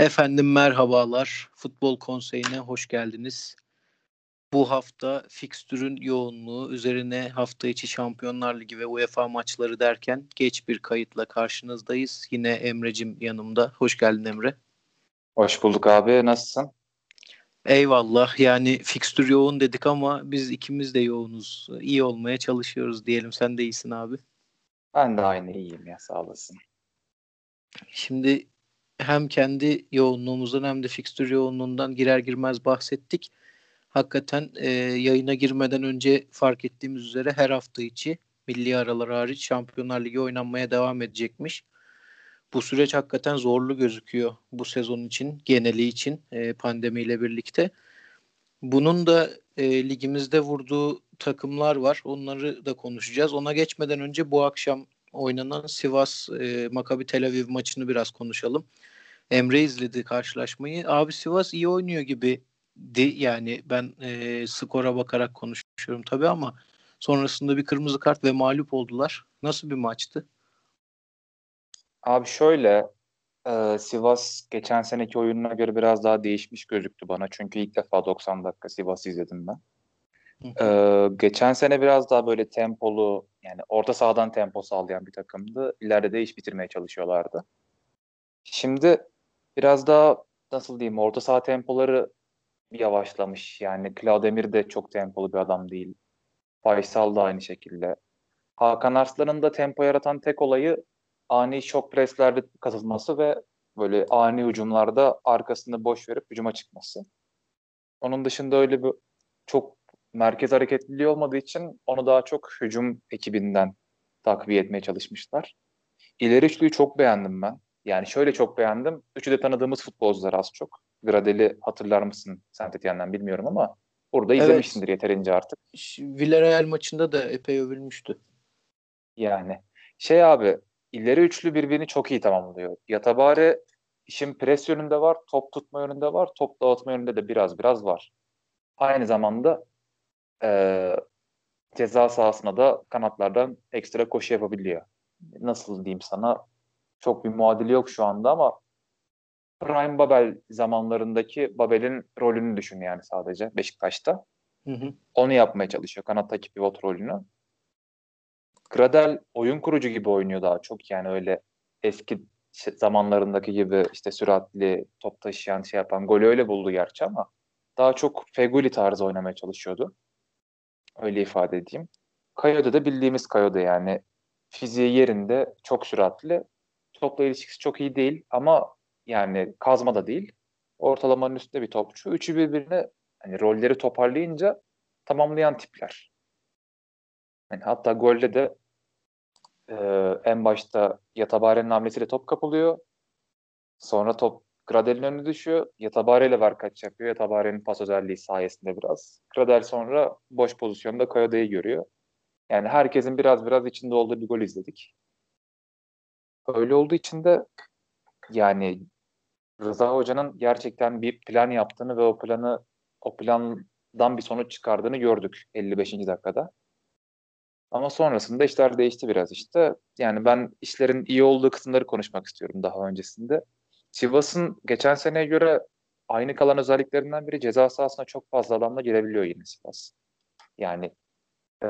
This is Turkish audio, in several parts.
Efendim merhabalar. Futbol Konseyi'ne hoş geldiniz. Bu hafta fikstürün yoğunluğu üzerine hafta içi Şampiyonlar Ligi ve UEFA maçları derken geç bir kayıtla karşınızdayız. Yine Emre'cim yanımda. Hoş geldin Emre. Hoş bulduk abi. Nasılsın? Eyvallah. Yani fikstür yoğun dedik ama biz ikimiz de yoğunuz. İyi olmaya çalışıyoruz diyelim. Sen de iyisin abi. Ben de aynı iyiyim ya sağ olasın. Şimdi hem kendi yoğunluğumuzdan hem de fikstür yoğunluğundan girer girmez bahsettik. Hakikaten e, yayına girmeden önce fark ettiğimiz üzere her hafta içi milli aralar hariç Şampiyonlar Ligi oynanmaya devam edecekmiş. Bu süreç hakikaten zorlu gözüküyor bu sezon için, geneli için e, pandemiyle birlikte. Bunun da e, ligimizde vurduğu takımlar var. Onları da konuşacağız. Ona geçmeden önce bu akşam oynanan Sivas e, Makabi Tel Aviv maçını biraz konuşalım. Emre izledi karşılaşmayı. Abi Sivas iyi oynuyor gibi di yani ben e, skora bakarak konuşuyorum tabii ama sonrasında bir kırmızı kart ve mağlup oldular. Nasıl bir maçtı? Abi şöyle e, Sivas geçen seneki oyununa göre biraz daha değişmiş gözüktü bana. Çünkü ilk defa 90 dakika Sivas izledim ben. Ee, geçen sene biraz daha böyle tempolu yani orta sahadan tempo sağlayan bir takımdı. İleride de iş bitirmeye çalışıyorlardı. Şimdi biraz daha nasıl diyeyim orta saha tempoları yavaşlamış. Yani Claudemir de çok tempolu bir adam değil. Faysal da aynı şekilde. Hakan Arslan'ın da tempo yaratan tek olayı ani şok preslerde katılması ve böyle ani hücumlarda arkasını boş verip hücuma çıkması. Onun dışında öyle bir çok merkez hareketliliği olmadığı için onu daha çok hücum ekibinden takviye etmeye çalışmışlar. İleri üçlüyü çok beğendim ben. Yani şöyle çok beğendim. Üçü de tanıdığımız futbolcular az çok. Gradel'i hatırlar mısın Saint Etienne'den bilmiyorum ama burada evet. izlemişsindir yeterince artık. Villarreal maçında da epey övülmüştü. Yani şey abi ileri üçlü birbirini çok iyi tamamlıyor. Yatabare işin pres yönünde var, top tutma yönünde var, top dağıtma yönünde de biraz biraz var. Aynı zamanda e, ceza sahasına da kanatlardan ekstra koşu yapabiliyor. Nasıl diyeyim sana çok bir muadili yok şu anda ama Prime Babel zamanlarındaki Babel'in rolünü düşün yani sadece Beşiktaş'ta. Hı hı. Onu yapmaya çalışıyor kanattaki pivot rolünü. Gradel oyun kurucu gibi oynuyor daha çok yani öyle eski zamanlarındaki gibi işte süratli top taşıyan şey yapan golü öyle buldu gerçi ama daha çok Feguli tarzı oynamaya çalışıyordu. Öyle ifade edeyim. Kayo'da da bildiğimiz Kayo'da yani fiziği yerinde çok süratli. Topla ilişkisi çok iyi değil ama yani kazma da değil. Ortalamanın üstünde bir topçu. Üçü birbirine hani rolleri toparlayınca tamamlayan tipler. Yani hatta golde de e, en başta Yatabare'nin hamlesiyle top kapılıyor. Sonra top Gradel'in önüne düşüyor. Yatabare ile var kaç yapıyor. Yatabare'nin pas özelliği sayesinde biraz. Gradel sonra boş pozisyonda Kayoda'yı görüyor. Yani herkesin biraz biraz içinde olduğu bir gol izledik. Öyle olduğu için de yani Rıza Hoca'nın gerçekten bir plan yaptığını ve o planı o plandan bir sonuç çıkardığını gördük 55. dakikada. Ama sonrasında işler değişti biraz işte. Yani ben işlerin iyi olduğu kısımları konuşmak istiyorum daha öncesinde. Sivas'ın geçen seneye göre aynı kalan özelliklerinden biri ceza sahasına çok fazla adamla girebiliyor yine Sivas. Yani e,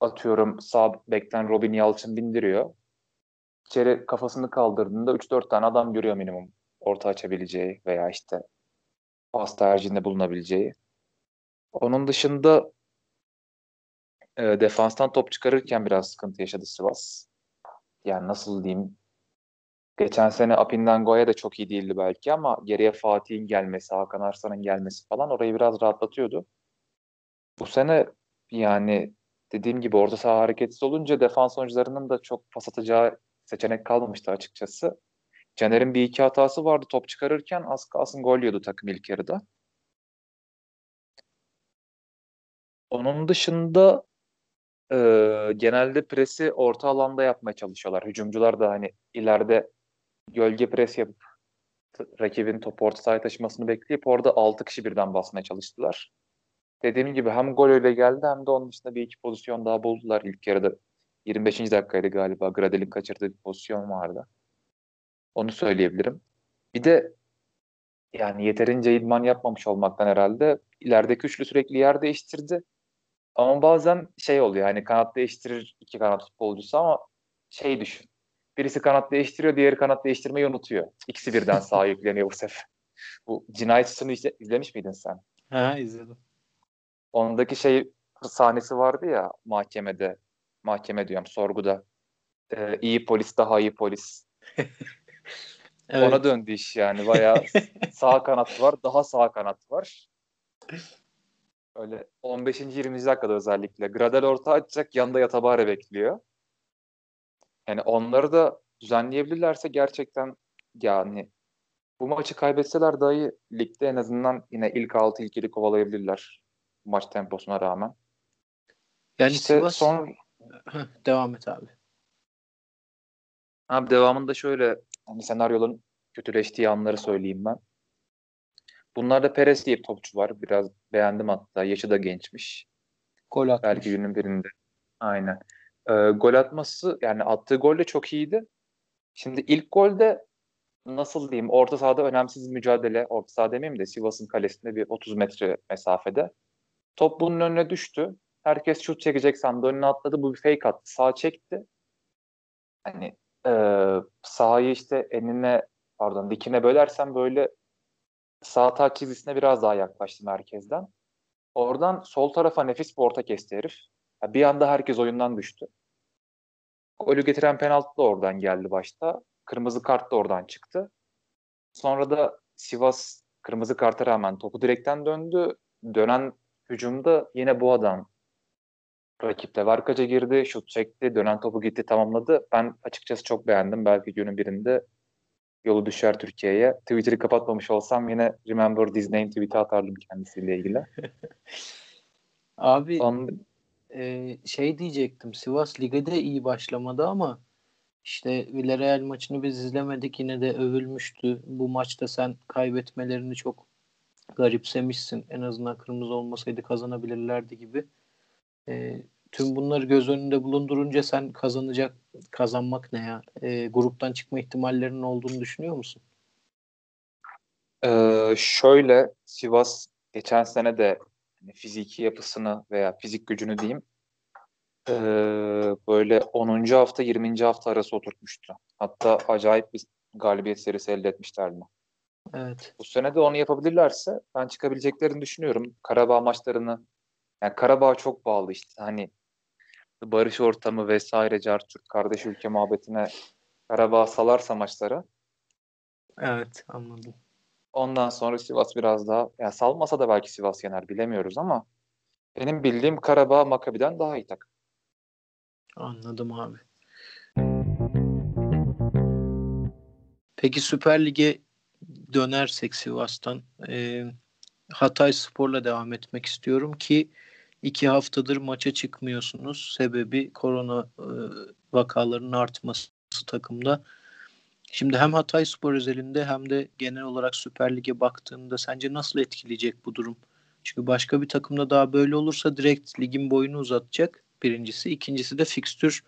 atıyorum sağ bekten Robin Yalçın bindiriyor. İçeri kafasını kaldırdığında 3-4 tane adam görüyor minimum orta açabileceği veya işte pas tercihinde bulunabileceği. Onun dışında e, defanstan top çıkarırken biraz sıkıntı yaşadı Sivas. Yani nasıl diyeyim Geçen sene Apindango'ya da çok iyi değildi belki ama geriye Fatih'in gelmesi, Hakan Arslan'ın gelmesi falan orayı biraz rahatlatıyordu. Bu sene yani dediğim gibi orta saha hareketsiz olunca defans oyuncularının da çok pas atacağı seçenek kalmamıştı açıkçası. Caner'in bir iki hatası vardı top çıkarırken az kalsın gol yiyordu takım ilk yarıda. Onun dışında e, genelde presi orta alanda yapmaya çalışıyorlar. Hücumcular da hani ileride gölge pres yapıp rakibin topu orta sahaya taşımasını bekleyip orada 6 kişi birden basmaya çalıştılar. Dediğim gibi hem gol öyle geldi hem de onun dışında bir iki pozisyon daha buldular ilk yarıda. 25. dakikaydı galiba. Gradel'in kaçırdığı bir pozisyon vardı. Onu söyleyebilirim. Bir de yani yeterince idman yapmamış olmaktan herhalde ilerideki üçlü sürekli yer değiştirdi. Ama bazen şey oluyor hani kanat değiştirir iki kanat futbolcusu ama şey düşün. Birisi kanat değiştiriyor, diğeri kanat değiştirmeyi unutuyor. İkisi birden sağa yükleniyor bu sefer. Bu cinayet izle, izlemiş miydin sen? Ha izledim. Ondaki şey sahnesi vardı ya mahkemede. Mahkeme diyorum sorguda. Ee, iyi polis daha iyi polis. evet. Ona döndü iş yani. Bayağı sağ kanat var. Daha sağ kanat var. Öyle 15. 20. dakikada özellikle. Gradel orta açacak. Yanında Yatabare bekliyor. Yani onları da düzenleyebilirlerse gerçekten yani bu maçı kaybetseler dahi ligde en azından yine ilk altı ilk yedi kovalayabilirler maç temposuna rağmen. Yani işte Sivas... son devam et abi. Abi devamında şöyle hani senaryoların kötüleştiği anları söyleyeyim ben. Bunlarda Perez diye bir topçu var. Biraz beğendim hatta. Yaşı da gençmiş. Gol atmış. Belki günün birinde. Aynen. Ee, gol atması yani attığı gol de çok iyiydi. Şimdi ilk golde nasıl diyeyim orta sahada önemsiz mücadele. Orta saha demeyeyim de Sivas'ın kalesinde bir 30 metre mesafede. Top bunun önüne düştü. Herkes şut çekecek sandı. Önüne atladı. Bu bir fake attı. Sağ çekti. Hani e, sahayı işte enine pardon dikine bölersen böyle sağ taç çizgisine biraz daha yaklaştı merkezden. Oradan sol tarafa nefis bir orta kesti herif. Bir anda herkes oyundan düştü. Golü getiren penaltı da oradan geldi başta. Kırmızı kart da oradan çıktı. Sonra da Sivas kırmızı karta rağmen topu direkten döndü. Dönen hücumda yine bu adam rakipte Varkaca girdi, şut çekti, dönen topu gitti tamamladı. Ben açıkçası çok beğendim. Belki günün birinde yolu düşer Türkiye'ye. Twitter'ı kapatmamış olsam yine Remember Name tweet'i atardım kendisiyle ilgili. Abi On... e, şey diyecektim. Sivas Lig'de iyi başlamadı ama işte Villarreal maçını biz izlemedik. Yine de övülmüştü. Bu maçta sen kaybetmelerini çok garipsemişsin. En azından kırmızı olmasaydı kazanabilirlerdi gibi. E, tüm bunları göz önünde bulundurunca sen kazanacak kazanmak ne ya? E, gruptan çıkma ihtimallerinin olduğunu düşünüyor musun? Ee, şöyle Sivas geçen sene de hani fiziki yapısını veya fizik gücünü diyeyim e, böyle 10. hafta 20. hafta arası oturtmuştu. Hatta acayip bir galibiyet serisi elde etmişlerdi. Evet. Bu sene de onu yapabilirlerse ben çıkabileceklerini düşünüyorum. Karabağ maçlarını yani Karabağ çok bağlı işte. Hani barış ortamı vesaire Cartürk kardeş ülke muhabbetine Karabağ salarsa maçları. Evet anladım. Ondan sonra Sivas biraz daha yani salmasa da belki Sivas yener bilemiyoruz ama benim bildiğim Karabağ Makabi'den daha iyi takım. Anladım abi. Peki Süper Lig'e dönersek Sivas'tan e, Hatay Spor'la devam etmek istiyorum ki iki haftadır maça çıkmıyorsunuz. Sebebi korona e, vakalarının artması takımda. Şimdi hem Hatay Spor özelinde hem de genel olarak Süper Lig'e baktığında sence nasıl etkileyecek bu durum? Çünkü başka bir takımda daha böyle olursa direkt ligin boyunu uzatacak birincisi. İkincisi de fikstür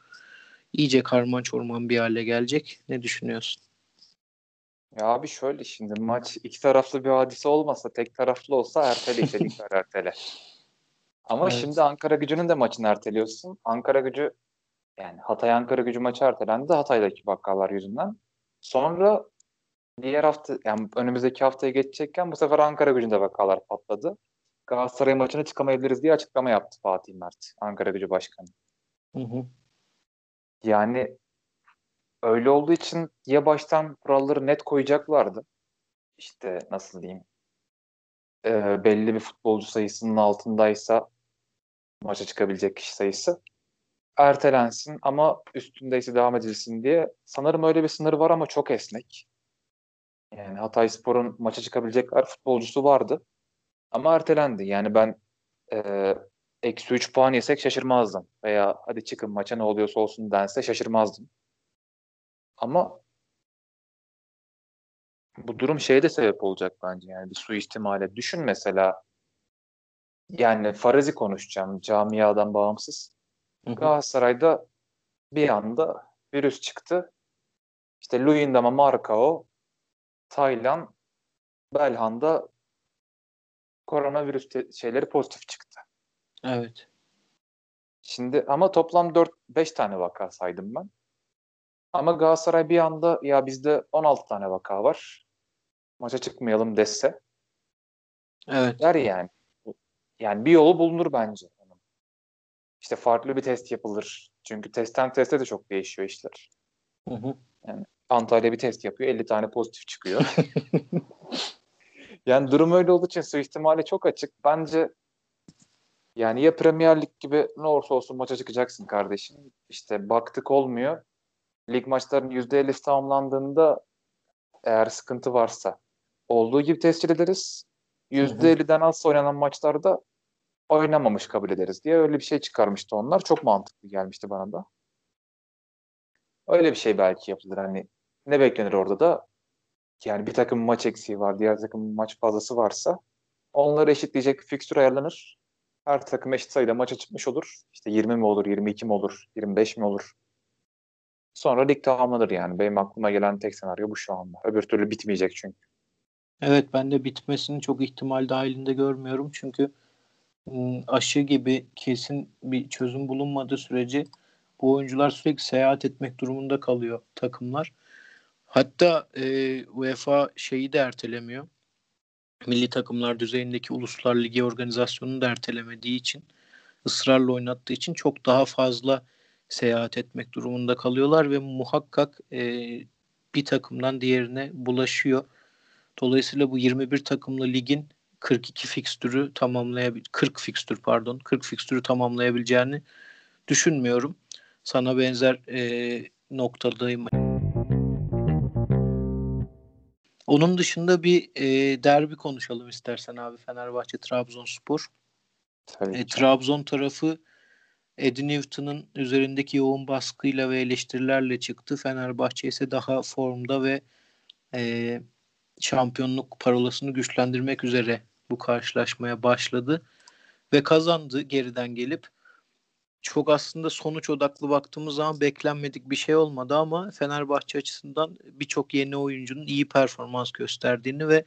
iyice karman çorman bir hale gelecek. Ne düşünüyorsun? Ya abi şöyle şimdi maç iki taraflı bir hadise olmasa tek taraflı olsa ertele işte ligler ertele. Ama evet. şimdi Ankara gücünün de maçını erteliyorsun. Ankara gücü yani Hatay Ankara gücü maçı ertelendi Hatay'daki vakalar yüzünden. Sonra diğer hafta yani önümüzdeki haftaya geçecekken bu sefer Ankara gücünde vakalar patladı. Galatasaray maçına çıkamayabiliriz diye açıklama yaptı Fatih Mert, Ankara gücü başkanı. Hı hı. Yani öyle olduğu için ya baştan kuralları net koyacaklardı. İşte nasıl diyeyim e, belli bir futbolcu sayısının altındaysa maça çıkabilecek kişi sayısı ertelensin ama üstündeyse devam edilsin diye. Sanırım öyle bir sınır var ama çok esnek. Yani Hatay Spor'un maça çıkabilecek futbolcusu vardı. Ama ertelendi. Yani ben e, eksi 3 puan yesek şaşırmazdım. Veya hadi çıkın maça ne oluyorsa olsun dense şaşırmazdım. Ama bu durum şeye de sebep olacak bence yani bir suistimale. Düşün mesela yani farazi konuşacağım camiadan bağımsız. Hı hı. Galatasaray'da bir anda virüs çıktı. İşte Luyendam'a Marcao Taylan, Belhanda koronavirüs şeyleri pozitif çıktı. Evet. Şimdi ama toplam 4-5 tane vaka saydım ben. Ama Galatasaray bir anda ya bizde 16 tane vaka var. Maça çıkmayalım dese. Evet. Der yani. Yani bir yolu bulunur bence. İşte farklı bir test yapılır. Çünkü testten teste de çok değişiyor işler. Hı hı. Yani Antalya bir test yapıyor. 50 tane pozitif çıkıyor. yani durum öyle olduğu için suistimali çok açık. Bence yani ya Premier Lig gibi ne olursa olsun maça çıkacaksın kardeşim. İşte baktık olmuyor. Lig maçlarının %50'si tamamlandığında eğer sıkıntı varsa olduğu gibi tescil ederiz. %50'den az oynanan maçlarda oynamamış kabul ederiz diye öyle bir şey çıkarmıştı onlar. Çok mantıklı gelmişti bana da. Öyle bir şey belki yapılır. Hani ne beklenir orada da? Yani bir takım maç eksiği var, diğer takım maç fazlası varsa onları eşitleyecek bir fikstür ayarlanır. Her takım eşit sayıda maça çıkmış olur. İşte 20 mi olur, 22 mi olur, 25 mi olur? Sonra lig tamamlanır yani. Benim aklıma gelen tek senaryo bu şu anda. Öbür türlü bitmeyecek çünkü. Evet ben de bitmesini çok ihtimal dahilinde görmüyorum. Çünkü ıı, aşı gibi kesin bir çözüm bulunmadığı sürece bu oyuncular sürekli seyahat etmek durumunda kalıyor takımlar. Hatta e, UEFA şeyi de ertelemiyor. Milli takımlar düzeyindeki Uluslar Ligi organizasyonunu da ertelemediği için ısrarla oynattığı için çok daha fazla seyahat etmek durumunda kalıyorlar ve muhakkak e, bir takımdan diğerine bulaşıyor. Dolayısıyla bu 21 takımlı ligin 42 fikstürü tamamlayabil 40 fikstür pardon 40 fikstürü tamamlayabileceğini düşünmüyorum. Sana benzer e, noktadayım. Onun dışında bir e, derbi konuşalım istersen abi Fenerbahçe Trabzonspor. Tabii e, Trabzon tarafı Eddie Newton'ın üzerindeki yoğun baskıyla ve eleştirilerle çıktı. Fenerbahçe ise daha formda ve e, şampiyonluk parolasını güçlendirmek üzere bu karşılaşmaya başladı ve kazandı geriden gelip çok aslında sonuç odaklı baktığımız zaman beklenmedik bir şey olmadı ama Fenerbahçe açısından birçok yeni oyuncunun iyi performans gösterdiğini ve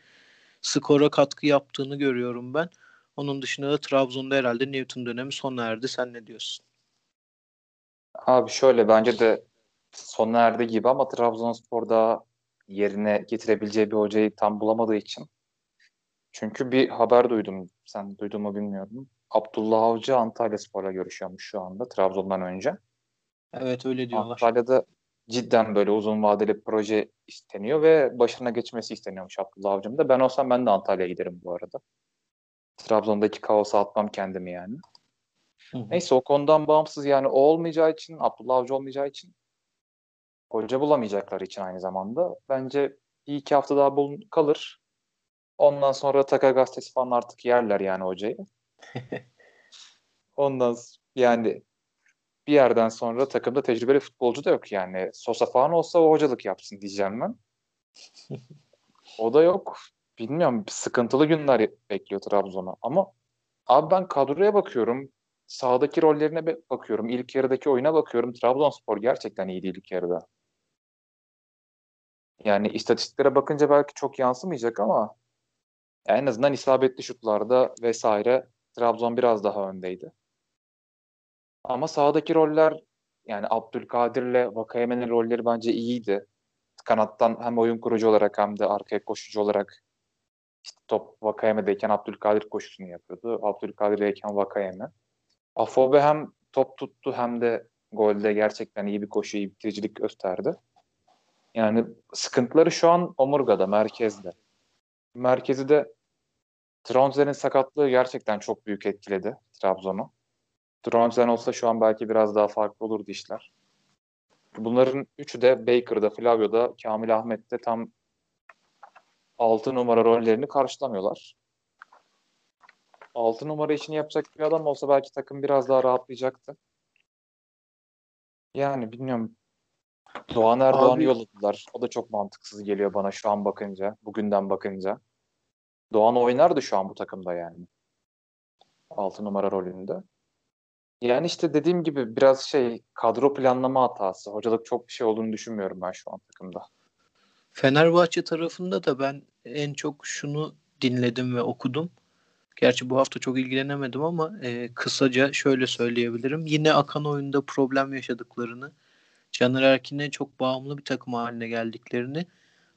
skora katkı yaptığını görüyorum ben. Onun dışında da Trabzon'da herhalde Newton dönemi sona erdi. Sen ne diyorsun? Abi şöyle bence de sona erdi gibi ama Trabzonspor daha yerine getirebileceği bir hocayı tam bulamadığı için. Çünkü bir haber duydum. Sen duydun mu bilmiyorum. Abdullah Avcı Antalya Spor'la görüşüyormuş şu anda Trabzon'dan önce. Evet öyle diyorlar. Antalya'da cidden böyle uzun vadeli proje isteniyor ve başına geçmesi isteniyormuş Abdullah Avcı'nın da. Ben olsam ben de Antalya'ya giderim bu arada. Trabzon'daki kaosa atmam kendimi yani. Hı hı. Neyse o konudan bağımsız yani o olmayacağı için, Abdullah Avcı olmayacağı için hoca bulamayacakları için aynı zamanda bence bir iki hafta daha bulun, kalır. Ondan sonra Taka gazetesi falan artık yerler yani hocayı. Ondan yani bir yerden sonra takımda tecrübeli futbolcu da yok yani. Sosa falan olsa o hocalık yapsın diyeceğim ben. o da yok. Bilmiyorum sıkıntılı günler bekliyor Trabzon'a. Ama abi ben kadroya bakıyorum. Sağdaki rollerine bakıyorum. İlk yarıdaki oyuna bakıyorum. Trabzonspor gerçekten iyi değil ilk yarıda. Yani istatistiklere bakınca belki çok yansımayacak ama en azından isabetli şutlarda vesaire Trabzon biraz daha öndeydi. Ama sahadaki roller yani Abdülkadir'le Vakayemen'in rolleri bence iyiydi. Kanattan hem oyun kurucu olarak hem de arkaya koşucu olarak işte top Vakayeme'deyken Abdülkadir koşusunu yapıyordu. Abdülkadir'deyken Vakayeme. Afobe hem top tuttu hem de golde gerçekten iyi bir koşu, iyi bitiricilik gösterdi. Yani sıkıntıları şu an omurgada, merkezde. Merkezi de Tromsø'nin sakatlığı gerçekten çok büyük etkiledi Trabzon'u. Tromsø olsa şu an belki biraz daha farklı olurdu işler. Bunların üçü de Baker'da, Flavio'da, Kamil Ahmet'te tam 6 numara rollerini karşılamıyorlar. 6 numara için yapacak bir adam olsa belki takım biraz daha rahatlayacaktı. Yani bilmiyorum. Doğan Erdoğan'ı yolladılar. O da çok mantıksız geliyor bana şu an bakınca. Bugünden bakınca. Doğan oynardı şu an bu takımda yani. 6 numara rolünde. Yani işte dediğim gibi biraz şey kadro planlama hatası. Hocalık çok bir şey olduğunu düşünmüyorum ben şu an takımda. Fenerbahçe tarafında da ben en çok şunu dinledim ve okudum. Gerçi bu hafta çok ilgilenemedim ama e, kısaca şöyle söyleyebilirim. Yine akan oyunda problem yaşadıklarını, Caner Erkin'e çok bağımlı bir takım haline geldiklerini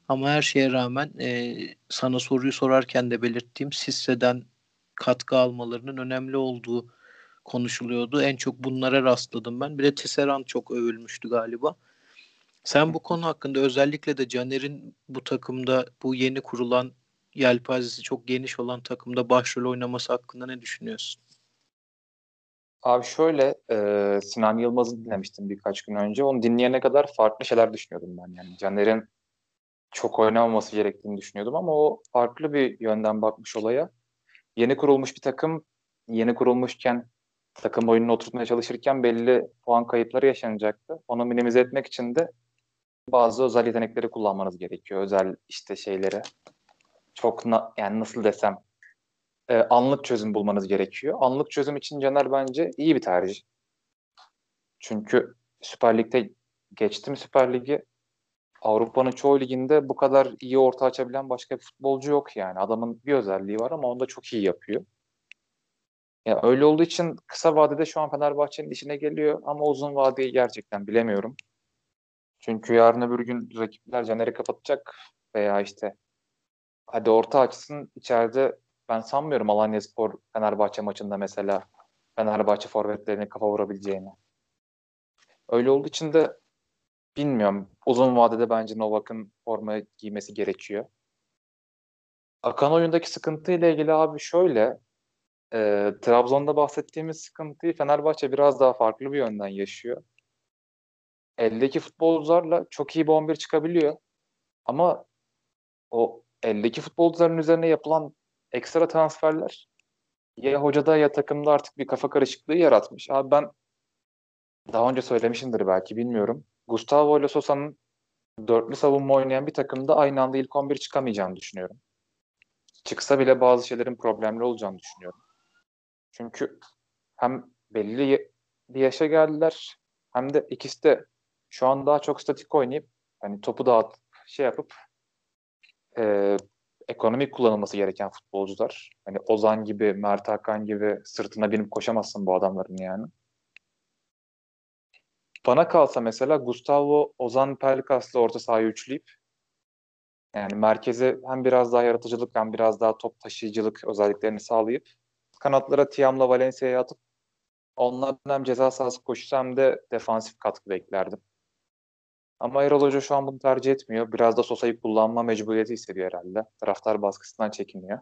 ama her şeye rağmen e, sana soruyu sorarken de belirttiğim Sisse'den katkı almalarının önemli olduğu konuşuluyordu. En çok bunlara rastladım ben. Bir de Tisserand çok övülmüştü galiba. Sen bu konu hakkında özellikle de Caner'in bu takımda bu yeni kurulan yelpazesi çok geniş olan takımda başrol oynaması hakkında ne düşünüyorsun? Abi şöyle e, Sinan Yılmaz'ı dinlemiştim birkaç gün önce. Onu dinleyene kadar farklı şeyler düşünüyordum ben. Yani Caner'in çok oynamaması gerektiğini düşünüyordum ama o farklı bir yönden bakmış olaya. Yeni kurulmuş bir takım, yeni kurulmuşken takım oyununu oturtmaya çalışırken belli puan kayıpları yaşanacaktı. Onu minimize etmek için de bazı özel yetenekleri kullanmanız gerekiyor. Özel işte şeyleri. Çok na, yani nasıl desem e, anlık çözüm bulmanız gerekiyor. Anlık çözüm için Caner bence iyi bir tercih. Çünkü Süper Lig'de geçtim Süper Lig'i Avrupa'nın çoğu liginde bu kadar iyi orta açabilen başka bir futbolcu yok yani. Adamın bir özelliği var ama onu da çok iyi yapıyor. Ya öyle olduğu için kısa vadede şu an Fenerbahçe'nin işine geliyor ama uzun vadeyi gerçekten bilemiyorum. Çünkü yarın öbür gün rakipler Caner'i kapatacak veya işte hadi orta açsın içeride ben sanmıyorum Alanya Spor Fenerbahçe maçında mesela Fenerbahçe forvetlerine kafa vurabileceğini. Öyle olduğu için de bilmiyorum. Uzun vadede bence Novak'ın forma giymesi gerekiyor. Akan oyundaki sıkıntı ile ilgili abi şöyle e, Trabzon'da bahsettiğimiz sıkıntıyı Fenerbahçe biraz daha farklı bir yönden yaşıyor. Eldeki futbolcularla çok iyi bir 11 çıkabiliyor. Ama o eldeki futbolcuların üzerine yapılan ekstra transferler ya hocada ya takımda artık bir kafa karışıklığı yaratmış. Abi ben daha önce söylemişimdir belki bilmiyorum. Gustavo ile Sosa'nın dörtlü savunma oynayan bir takımda aynı anda ilk 11 çıkamayacağını düşünüyorum. Çıksa bile bazı şeylerin problemli olacağını düşünüyorum. Çünkü hem belli bir yaşa geldiler hem de ikisi de şu an daha çok statik oynayıp hani topu dağıtıp şey yapıp e, ekonomik kullanılması gereken futbolcular. Hani Ozan gibi, Mert Hakan gibi sırtına binip koşamazsın bu adamların yani. Bana kalsa mesela Gustavo Ozan Pelkas'la orta sahayı üçleyip yani merkeze hem biraz daha yaratıcılık hem biraz daha top taşıyıcılık özelliklerini sağlayıp kanatlara Tiam'la Valencia'ya atıp onlardan hem ceza sahası koşusu hem de defansif katkı beklerdim. Ama Erol Hoca şu an bunu tercih etmiyor. Biraz da Sosa'yı kullanma mecburiyeti hissediyor herhalde. Taraftar baskısından çekiniyor.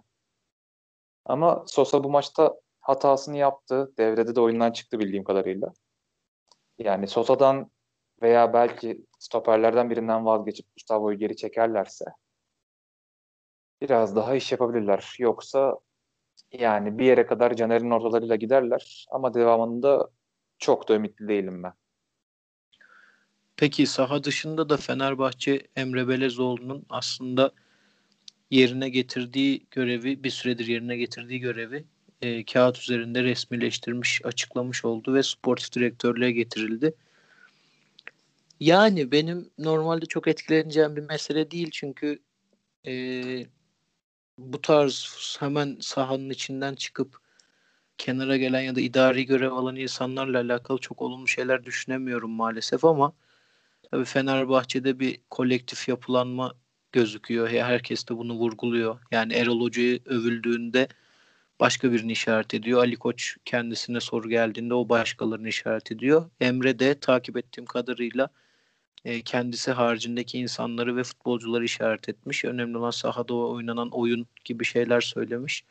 Ama Sosa bu maçta hatasını yaptı. Devrede de oyundan çıktı bildiğim kadarıyla. Yani Sosa'dan veya belki stoperlerden birinden vazgeçip Gustavo'yu geri çekerlerse biraz daha iş yapabilirler. Yoksa yani bir yere kadar Caner'in ortalarıyla giderler ama devamında çok da ümitli değilim ben. Peki saha dışında da Fenerbahçe Emre Belezoğlu'nun aslında yerine getirdiği görevi bir süredir yerine getirdiği görevi e, kağıt üzerinde resmileştirmiş, açıklamış oldu ve sportif direktörlüğe getirildi. Yani benim normalde çok etkileneceğim bir mesele değil çünkü e, bu tarz hemen sahanın içinden çıkıp kenara gelen ya da idari görev alan insanlarla alakalı çok olumlu şeyler düşünemiyorum maalesef ama tabii Fenerbahçe'de bir kolektif yapılanma gözüküyor. Herkes de bunu vurguluyor. Yani Erol Hoca'yı övüldüğünde başka birini işaret ediyor. Ali Koç kendisine soru geldiğinde o başkalarını işaret ediyor. Emre de takip ettiğim kadarıyla e, kendisi haricindeki insanları ve futbolcuları işaret etmiş. Önemli olan sahada oynanan oyun gibi şeyler söylemiş.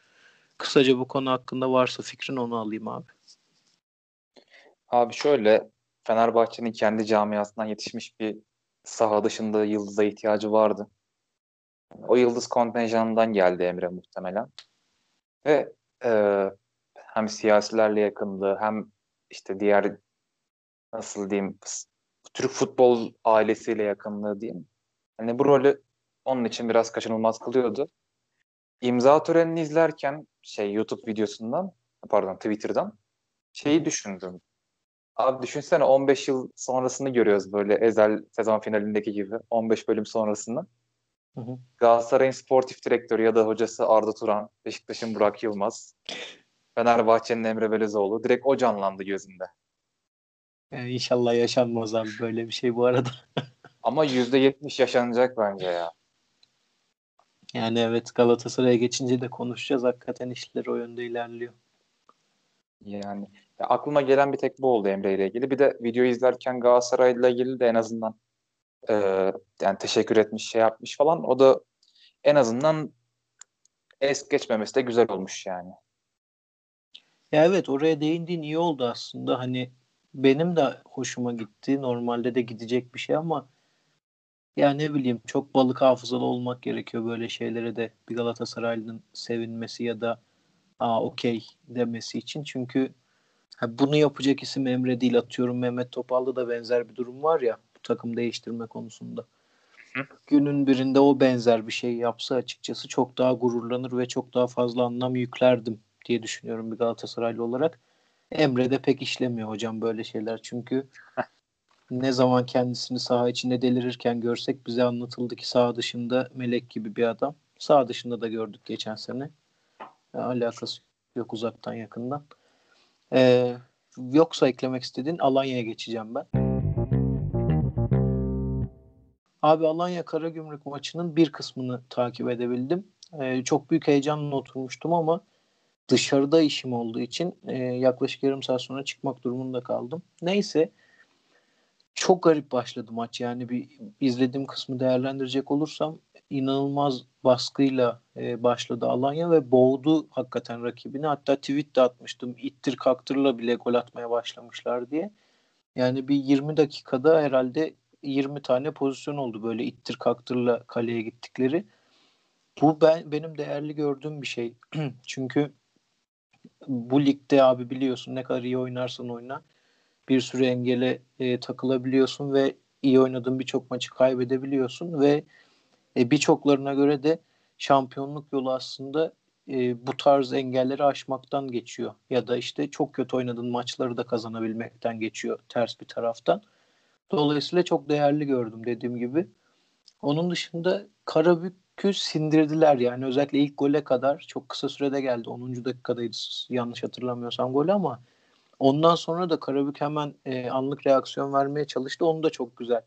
Kısaca bu konu hakkında varsa fikrin onu alayım abi. Abi şöyle Fenerbahçe'nin kendi camiasından yetişmiş bir saha dışında yıldıza ihtiyacı vardı. O yıldız kontenjanından geldi Emre muhtemelen. Ve e, hem siyasilerle yakındı hem işte diğer nasıl diyeyim Türk futbol ailesiyle yakınlığı diyeyim. Hani bu rolü onun için biraz kaçınılmaz kılıyordu. İmza törenini izlerken şey YouTube videosundan pardon Twitter'dan şeyi düşündüm. Abi düşünsene 15 yıl sonrasını görüyoruz böyle Ezel sezon finalindeki gibi 15 bölüm sonrasını. Hı hı. Galatasaray'ın sportif direktörü ya da hocası Arda Turan, Beşiktaş'ın Burak Yılmaz, Fenerbahçe'nin Emre Belezoğlu. Direkt o canlandı gözünde. Yani inşallah yaşanmaz abi böyle bir şey bu arada. Ama %70 yaşanacak bence ya. Yani evet Galatasaray'a geçince de konuşacağız. Hakikaten işler o yönde ilerliyor. Yani ya aklıma gelen bir tek bu oldu Emre ile ilgili. Bir de videoyu izlerken Galatasaray'la ilgili de en azından e, yani teşekkür etmiş, şey yapmış falan. O da en azından es geçmemesi de güzel olmuş yani. Ya evet oraya değindiğin iyi oldu aslında. Hani benim de hoşuma gitti. Normalde de gidecek bir şey ama ya ne bileyim çok balık hafızalı olmak gerekiyor böyle şeylere de bir Galatasaraylı'nın sevinmesi ya da aa okey demesi için. Çünkü ha, bunu yapacak isim Emre değil atıyorum Mehmet Topal'da da benzer bir durum var ya bu takım değiştirme konusunda. Hı. Günün birinde o benzer bir şey yapsa açıkçası çok daha gururlanır ve çok daha fazla anlam yüklerdim diye düşünüyorum bir Galatasaraylı olarak. Emre de pek işlemiyor hocam böyle şeyler çünkü ne zaman kendisini saha içinde delirirken görsek bize anlatıldı ki saha dışında melek gibi bir adam. Saha dışında da gördük geçen sene. E, alakası yok uzaktan yakından. Ee, yoksa eklemek istediğin Alanya'ya geçeceğim ben. Abi Alanya Karagümrük maçının bir kısmını takip edebildim. Ee, çok büyük heyecanla oturmuştum ama dışarıda işim olduğu için e, yaklaşık yarım saat sonra çıkmak durumunda kaldım. Neyse çok garip başladı maç. Yani bir izlediğim kısmı değerlendirecek olursam inanılmaz baskıyla e, başladı Alanya ve boğdu hakikaten rakibini. Hatta tweet de atmıştım. İttir kaktırla bile gol atmaya başlamışlar diye. Yani bir 20 dakikada herhalde 20 tane pozisyon oldu böyle ittir kaktırla kaleye gittikleri. Bu ben benim değerli gördüğüm bir şey. Çünkü bu ligde abi biliyorsun ne kadar iyi oynarsan oyna bir sürü engele e, takılabiliyorsun ve iyi oynadığın birçok maçı kaybedebiliyorsun ve e, birçoklarına göre de şampiyonluk yolu aslında e, bu tarz engelleri aşmaktan geçiyor. Ya da işte çok kötü oynadığın maçları da kazanabilmekten geçiyor ters bir taraftan. Dolayısıyla çok değerli gördüm dediğim gibi. Onun dışında Karabük'ü sindirdiler yani özellikle ilk gole kadar çok kısa sürede geldi. 10. dakikadaydı yanlış hatırlamıyorsam gol ama ondan sonra da Karabük hemen e, anlık reaksiyon vermeye çalıştı. Onu da çok güzel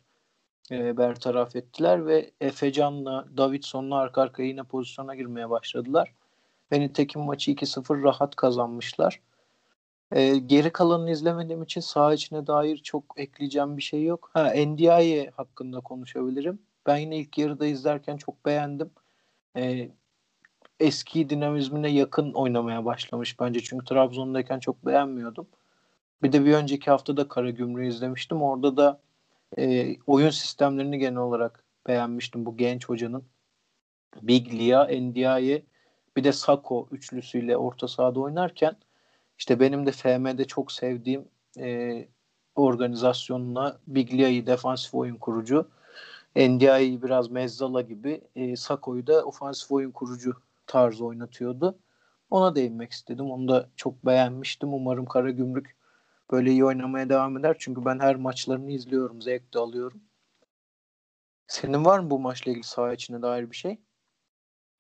e, bertaraf ettiler ve Efecan'la Davidson'la arka arkaya yine pozisyona girmeye başladılar. Ve nitekim maçı 2-0 rahat kazanmışlar. E, geri kalanını izlemediğim için saha içine dair çok ekleyeceğim bir şey yok. Ha NDI'ye hakkında konuşabilirim. Ben yine ilk yarıda izlerken çok beğendim. E, eski dinamizmine yakın oynamaya başlamış bence. Çünkü Trabzon'dayken çok beğenmiyordum. Bir de bir önceki hafta da Karagümrük'ü izlemiştim. Orada da e, oyun sistemlerini genel olarak beğenmiştim bu genç hocanın. Biglia, Ndiaye bir de Sako üçlüsüyle orta sahada oynarken işte benim de FM'de çok sevdiğim e, organizasyonla Biglia'yı defansif oyun kurucu, Ndiaye'yi biraz Mezzala gibi, e, Sako'yu da ofansif oyun kurucu tarzı oynatıyordu. Ona değinmek istedim. Onu da çok beğenmiştim. Umarım Karagümrük böyle iyi oynamaya devam eder. Çünkü ben her maçlarını izliyorum. Zevk de alıyorum. Senin var mı bu maçla ilgili saha içine dair bir şey?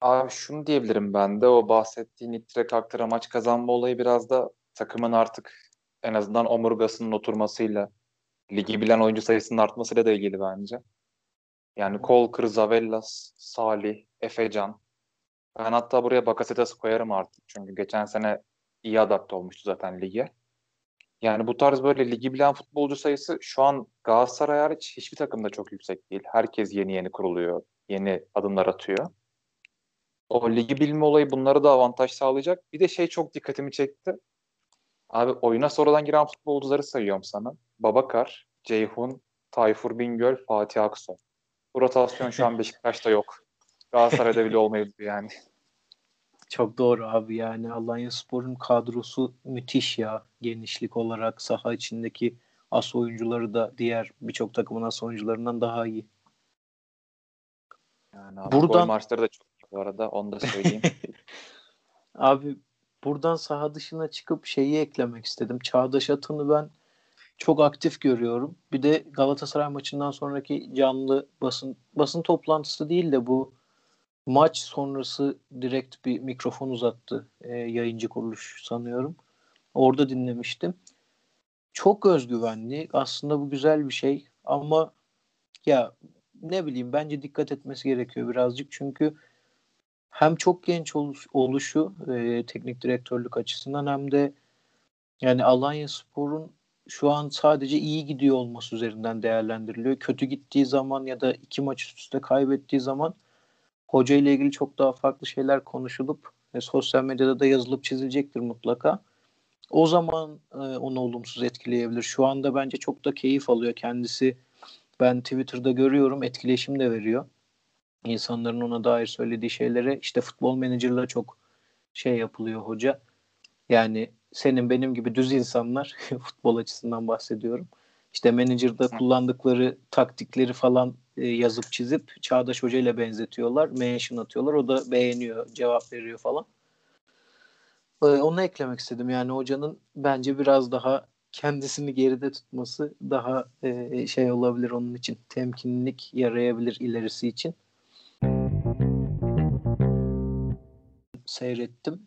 Abi şunu diyebilirim ben de o bahsettiğin ittire kaktıra maç kazanma olayı biraz da takımın artık en azından omurgasının oturmasıyla ligi bilen oyuncu sayısının artmasıyla da ilgili bence. Yani Kolkır, Zavellas, Salih, Efecan. Ben hatta buraya Bakasetas'ı koyarım artık. Çünkü geçen sene iyi adapte olmuştu zaten lige. Yani bu tarz böyle ligi bilen futbolcu sayısı şu an Galatasaray hariç hiçbir takımda çok yüksek değil. Herkes yeni yeni kuruluyor. Yeni adımlar atıyor. O ligi bilme olayı bunlara da avantaj sağlayacak. Bir de şey çok dikkatimi çekti. Abi oyuna sonradan giren futbolcuları sayıyorum sana. Babakar, Ceyhun, Tayfur Bingöl, Fatih Aksoy. Bu rotasyon şu an Beşiktaş'ta yok. Galatasaray'da bile olmayabilir yani. Çok doğru abi yani Alanya Spor'un kadrosu müthiş ya genişlik olarak saha içindeki as oyuncuları da diğer birçok takımın as oyuncularından daha iyi. Yani abi buradan... gol maçları da çok iyi bu arada onu da söyleyeyim. abi buradan saha dışına çıkıp şeyi eklemek istedim. Çağdaş Atan'ı ben çok aktif görüyorum. Bir de Galatasaray maçından sonraki canlı basın basın toplantısı değil de bu maç sonrası direkt bir mikrofon uzattı e, yayıncı kuruluş sanıyorum. Orada dinlemiştim. Çok özgüvenli. Aslında bu güzel bir şey ama ya ne bileyim bence dikkat etmesi gerekiyor birazcık çünkü hem çok genç oluş, oluşu e, teknik direktörlük açısından hem de yani Alanya Spor'un şu an sadece iyi gidiyor olması üzerinden değerlendiriliyor. Kötü gittiği zaman ya da iki maç üst üste kaybettiği zaman hoca ile ilgili çok daha farklı şeyler konuşulup e, sosyal medyada da yazılıp çizilecektir mutlaka. O zaman e, onu olumsuz etkileyebilir. Şu anda bence çok da keyif alıyor kendisi. Ben Twitter'da görüyorum etkileşim de veriyor. İnsanların ona dair söylediği şeylere işte futbol menajerle çok şey yapılıyor hoca. Yani senin benim gibi düz insanlar futbol açısından bahsediyorum. İşte menajer'da kullandıkları taktikleri falan e, yazıp çizip Çağdaş Hoca ile benzetiyorlar. Mention atıyorlar. O da beğeniyor, cevap veriyor falan. E, onu eklemek istedim. Yani hocanın bence biraz daha kendisini geride tutması daha e, şey olabilir onun için. Temkinlik yarayabilir ilerisi için. Seyrettim.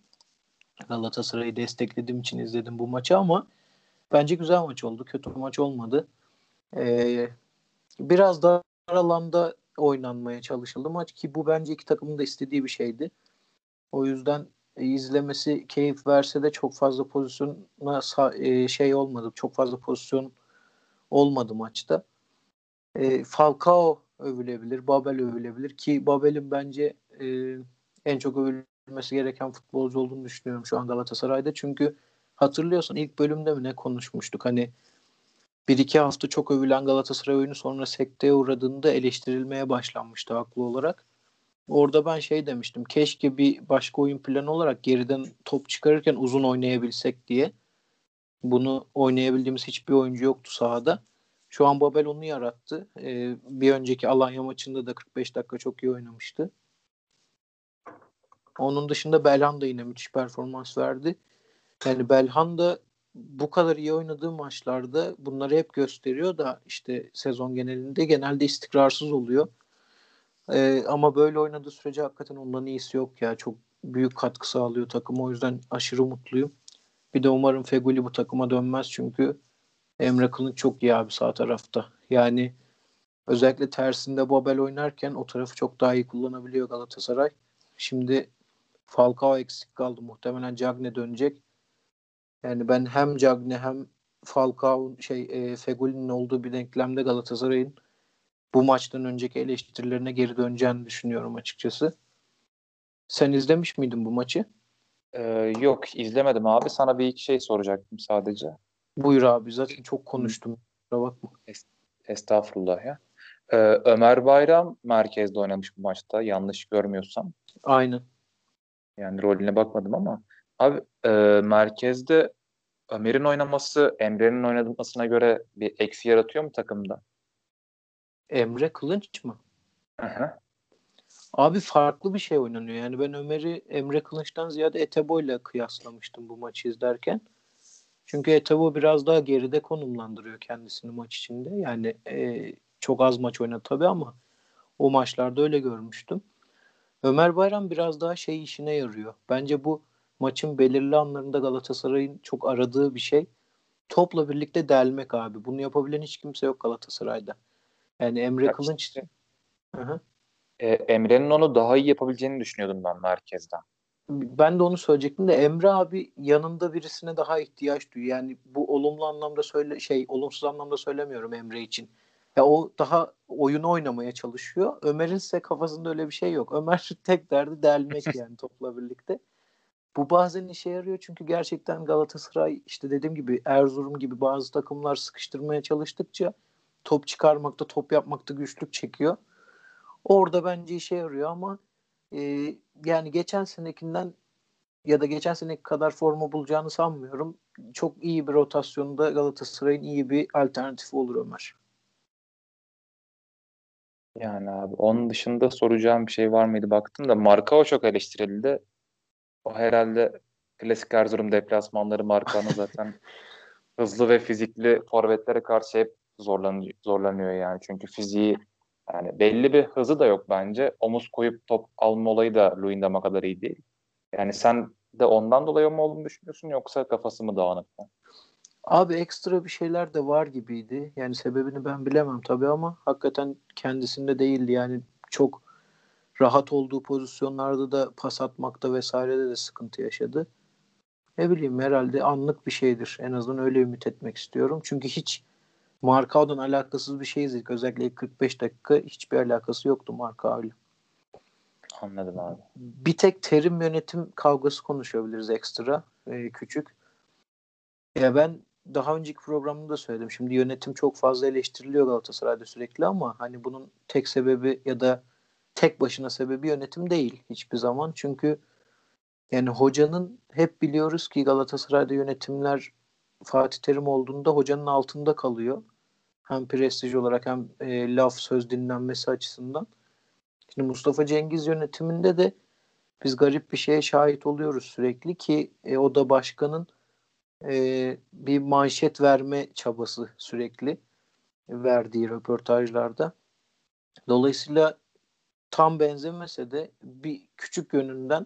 Galatasaray'ı desteklediğim için izledim bu maçı ama bence güzel maç oldu. Kötü maç olmadı. Ee, biraz dar alanda oynanmaya çalışıldı maç ki bu bence iki takımın da istediği bir şeydi. O yüzden e, izlemesi keyif verse de çok fazla pozisyona e, şey olmadı. Çok fazla pozisyon olmadı maçta. E, Falcao övülebilir, Babel övülebilir ki Babel'in bence e, en çok övülmesi gereken futbolcu olduğunu düşünüyorum şu an Galatasaray'da. Çünkü hatırlıyorsan ilk bölümde mi ne konuşmuştuk? Hani bir iki hafta çok övülen Galatasaray oyunu sonra sekteye uğradığında eleştirilmeye başlanmıştı haklı olarak. Orada ben şey demiştim. Keşke bir başka oyun planı olarak geriden top çıkarırken uzun oynayabilsek diye. Bunu oynayabildiğimiz hiçbir oyuncu yoktu sahada. Şu an Babel onu yarattı. Ee, bir önceki Alanya maçında da 45 dakika çok iyi oynamıştı. Onun dışında Belhan da yine müthiş performans verdi. Yani Belhan da bu kadar iyi oynadığı maçlarda bunları hep gösteriyor da işte sezon genelinde genelde istikrarsız oluyor. Ee, ama böyle oynadığı sürece hakikaten ondan iyisi yok ya. Çok büyük katkı sağlıyor takıma. O yüzden aşırı mutluyum. Bir de umarım Feguli bu takıma dönmez çünkü Emre Kılınç çok iyi abi sağ tarafta. Yani özellikle tersinde Babel oynarken o tarafı çok daha iyi kullanabiliyor Galatasaray. Şimdi Falcao eksik kaldı. Muhtemelen Cagne dönecek. Yani ben hem Cagne hem Falcao şey e, Feguli'nin olduğu bir denklemde Galatasaray'ın bu maçtan önceki eleştirilerine geri döneceğini düşünüyorum açıkçası. Sen izlemiş miydin bu maçı? Ee, yok izlemedim abi. Sana bir iki şey soracaktım sadece. Buyur abi zaten çok konuştum. Kusura bakma. Estağfurullah ya. Ee, Ömer Bayram merkezde oynamış bu maçta yanlış görmüyorsam. Aynen. Yani rolüne bakmadım ama abi e, merkezde Ömer'in oynaması Emre'nin oynamasına göre bir eksi yaratıyor mu takımda? Emre Kılınç mı? Hı hı. Abi farklı bir şey oynanıyor. Yani ben Ömer'i Emre Kılınç'tan ziyade Etebo ile kıyaslamıştım bu maçı izlerken. Çünkü Etebo biraz daha geride konumlandırıyor kendisini maç içinde. Yani e, çok az maç oynadı tabii ama o maçlarda öyle görmüştüm. Ömer Bayram biraz daha şey işine yarıyor. Bence bu maçın belirli anlarında Galatasaray'ın çok aradığı bir şey. Topla birlikte delmek abi. Bunu yapabilen hiç kimse yok Galatasaray'da. Yani Emre ya Kılınç işte, e, Emre'nin onu daha iyi yapabileceğini düşünüyordum ben merkezden. Ben de onu söyleyecektim de Emre abi yanında birisine daha ihtiyaç duyuyor. Yani bu olumlu anlamda söyle şey olumsuz anlamda söylemiyorum Emre için. Ya o daha oyunu oynamaya çalışıyor. Ömer'in ise kafasında öyle bir şey yok. Ömer tek derdi delmek yani topla birlikte. Bu bazen işe yarıyor çünkü gerçekten Galatasaray işte dediğim gibi Erzurum gibi bazı takımlar sıkıştırmaya çalıştıkça top çıkarmakta, top yapmakta güçlük çekiyor. Orada bence işe yarıyor ama e, yani geçen senekinden ya da geçen seneki kadar forma bulacağını sanmıyorum. Çok iyi bir rotasyonda Galatasaray'ın iyi bir alternatifi olur Ömer. Yani abi onun dışında soracağım bir şey var mıydı baktım da Markao çok eleştirildi. O herhalde klasik Erzurum deplasmanları Markao'nun zaten hızlı ve fizikli forvetlere karşı hep zorlanıyor, zorlanıyor yani. Çünkü fiziği Yani belli bir hızı da yok bence. Omuz koyup top alma olayı da Luyendam'a kadar iyi değil. Yani sen de ondan dolayı mı olduğunu düşünüyorsun yoksa kafası mı dağınık mı? Abi ekstra bir şeyler de var gibiydi. Yani sebebini ben bilemem tabii ama hakikaten kendisinde değildi. Yani çok rahat olduğu pozisyonlarda da pas atmakta vesairede de sıkıntı yaşadı. Ne bileyim herhalde anlık bir şeydir. En azından öyle ümit etmek istiyorum. Çünkü hiç Markao'dan alakasız bir şey izledik. Özellikle 45 dakika hiçbir alakası yoktu Markao'yla. Anladım abi. Bir tek terim yönetim kavgası konuşabiliriz ekstra. E, küçük. Ya ben daha önceki programda da söyledim. Şimdi yönetim çok fazla eleştiriliyor Galatasaray'da sürekli ama hani bunun tek sebebi ya da tek başına sebebi yönetim değil hiçbir zaman. Çünkü yani hocanın hep biliyoruz ki Galatasaray'da yönetimler Fatih Terim olduğunda hocanın altında kalıyor. Hem prestij olarak hem e, laf söz dinlenmesi açısından. Şimdi Mustafa Cengiz yönetiminde de biz garip bir şeye şahit oluyoruz sürekli ki e, o da başkanın e, bir manşet verme çabası sürekli verdiği röportajlarda. Dolayısıyla tam benzemese de bir küçük yönünden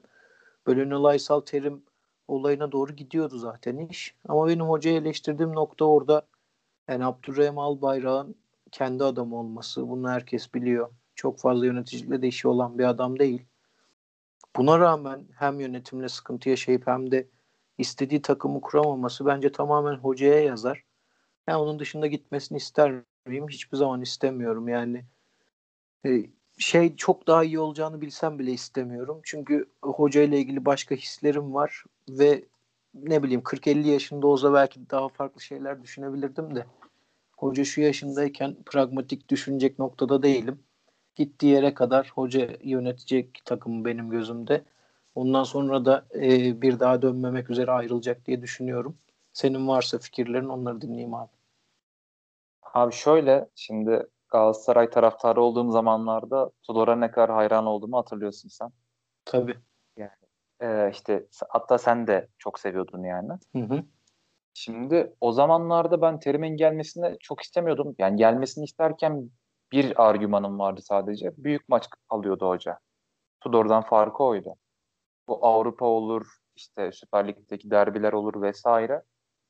böyle Ünal Aysal Terim olayına doğru gidiyordu zaten iş. Ama benim hocayı eleştirdiğim nokta orada yani Abdurrahim Albayrak'ın kendi adamı olması. Bunu herkes biliyor. Çok fazla yöneticiyle de işi olan bir adam değil. Buna rağmen hem yönetimle sıkıntı yaşayıp hem de istediği takımı kuramaması bence tamamen hocaya yazar. Yani onun dışında gitmesini ister miyim? Hiçbir zaman istemiyorum. Yani e, şey çok daha iyi olacağını bilsem bile istemiyorum. Çünkü hoca ile ilgili başka hislerim var ve ne bileyim 40-50 yaşında olsa belki daha farklı şeyler düşünebilirdim de hoca şu yaşındayken pragmatik düşünecek noktada değilim. Gittiği yere kadar hoca yönetecek takımı benim gözümde. Ondan sonra da e, bir daha dönmemek üzere ayrılacak diye düşünüyorum. Senin varsa fikirlerin onları dinleyeyim abi. Abi şöyle şimdi Galatasaray taraftarı olduğum zamanlarda Tudor'a ne kadar hayran olduğumu hatırlıyorsun sen. Tabii. Yani e, işte hatta sen de çok seviyordun yani. Hı hı. Şimdi o zamanlarda ben Terim'in gelmesini çok istemiyordum. Yani gelmesini isterken bir argümanım vardı sadece. Büyük maç alıyordu hoca. Tudor'dan farkı oydu. Bu Avrupa olur, işte Süper Lig'deki derbiler olur vesaire.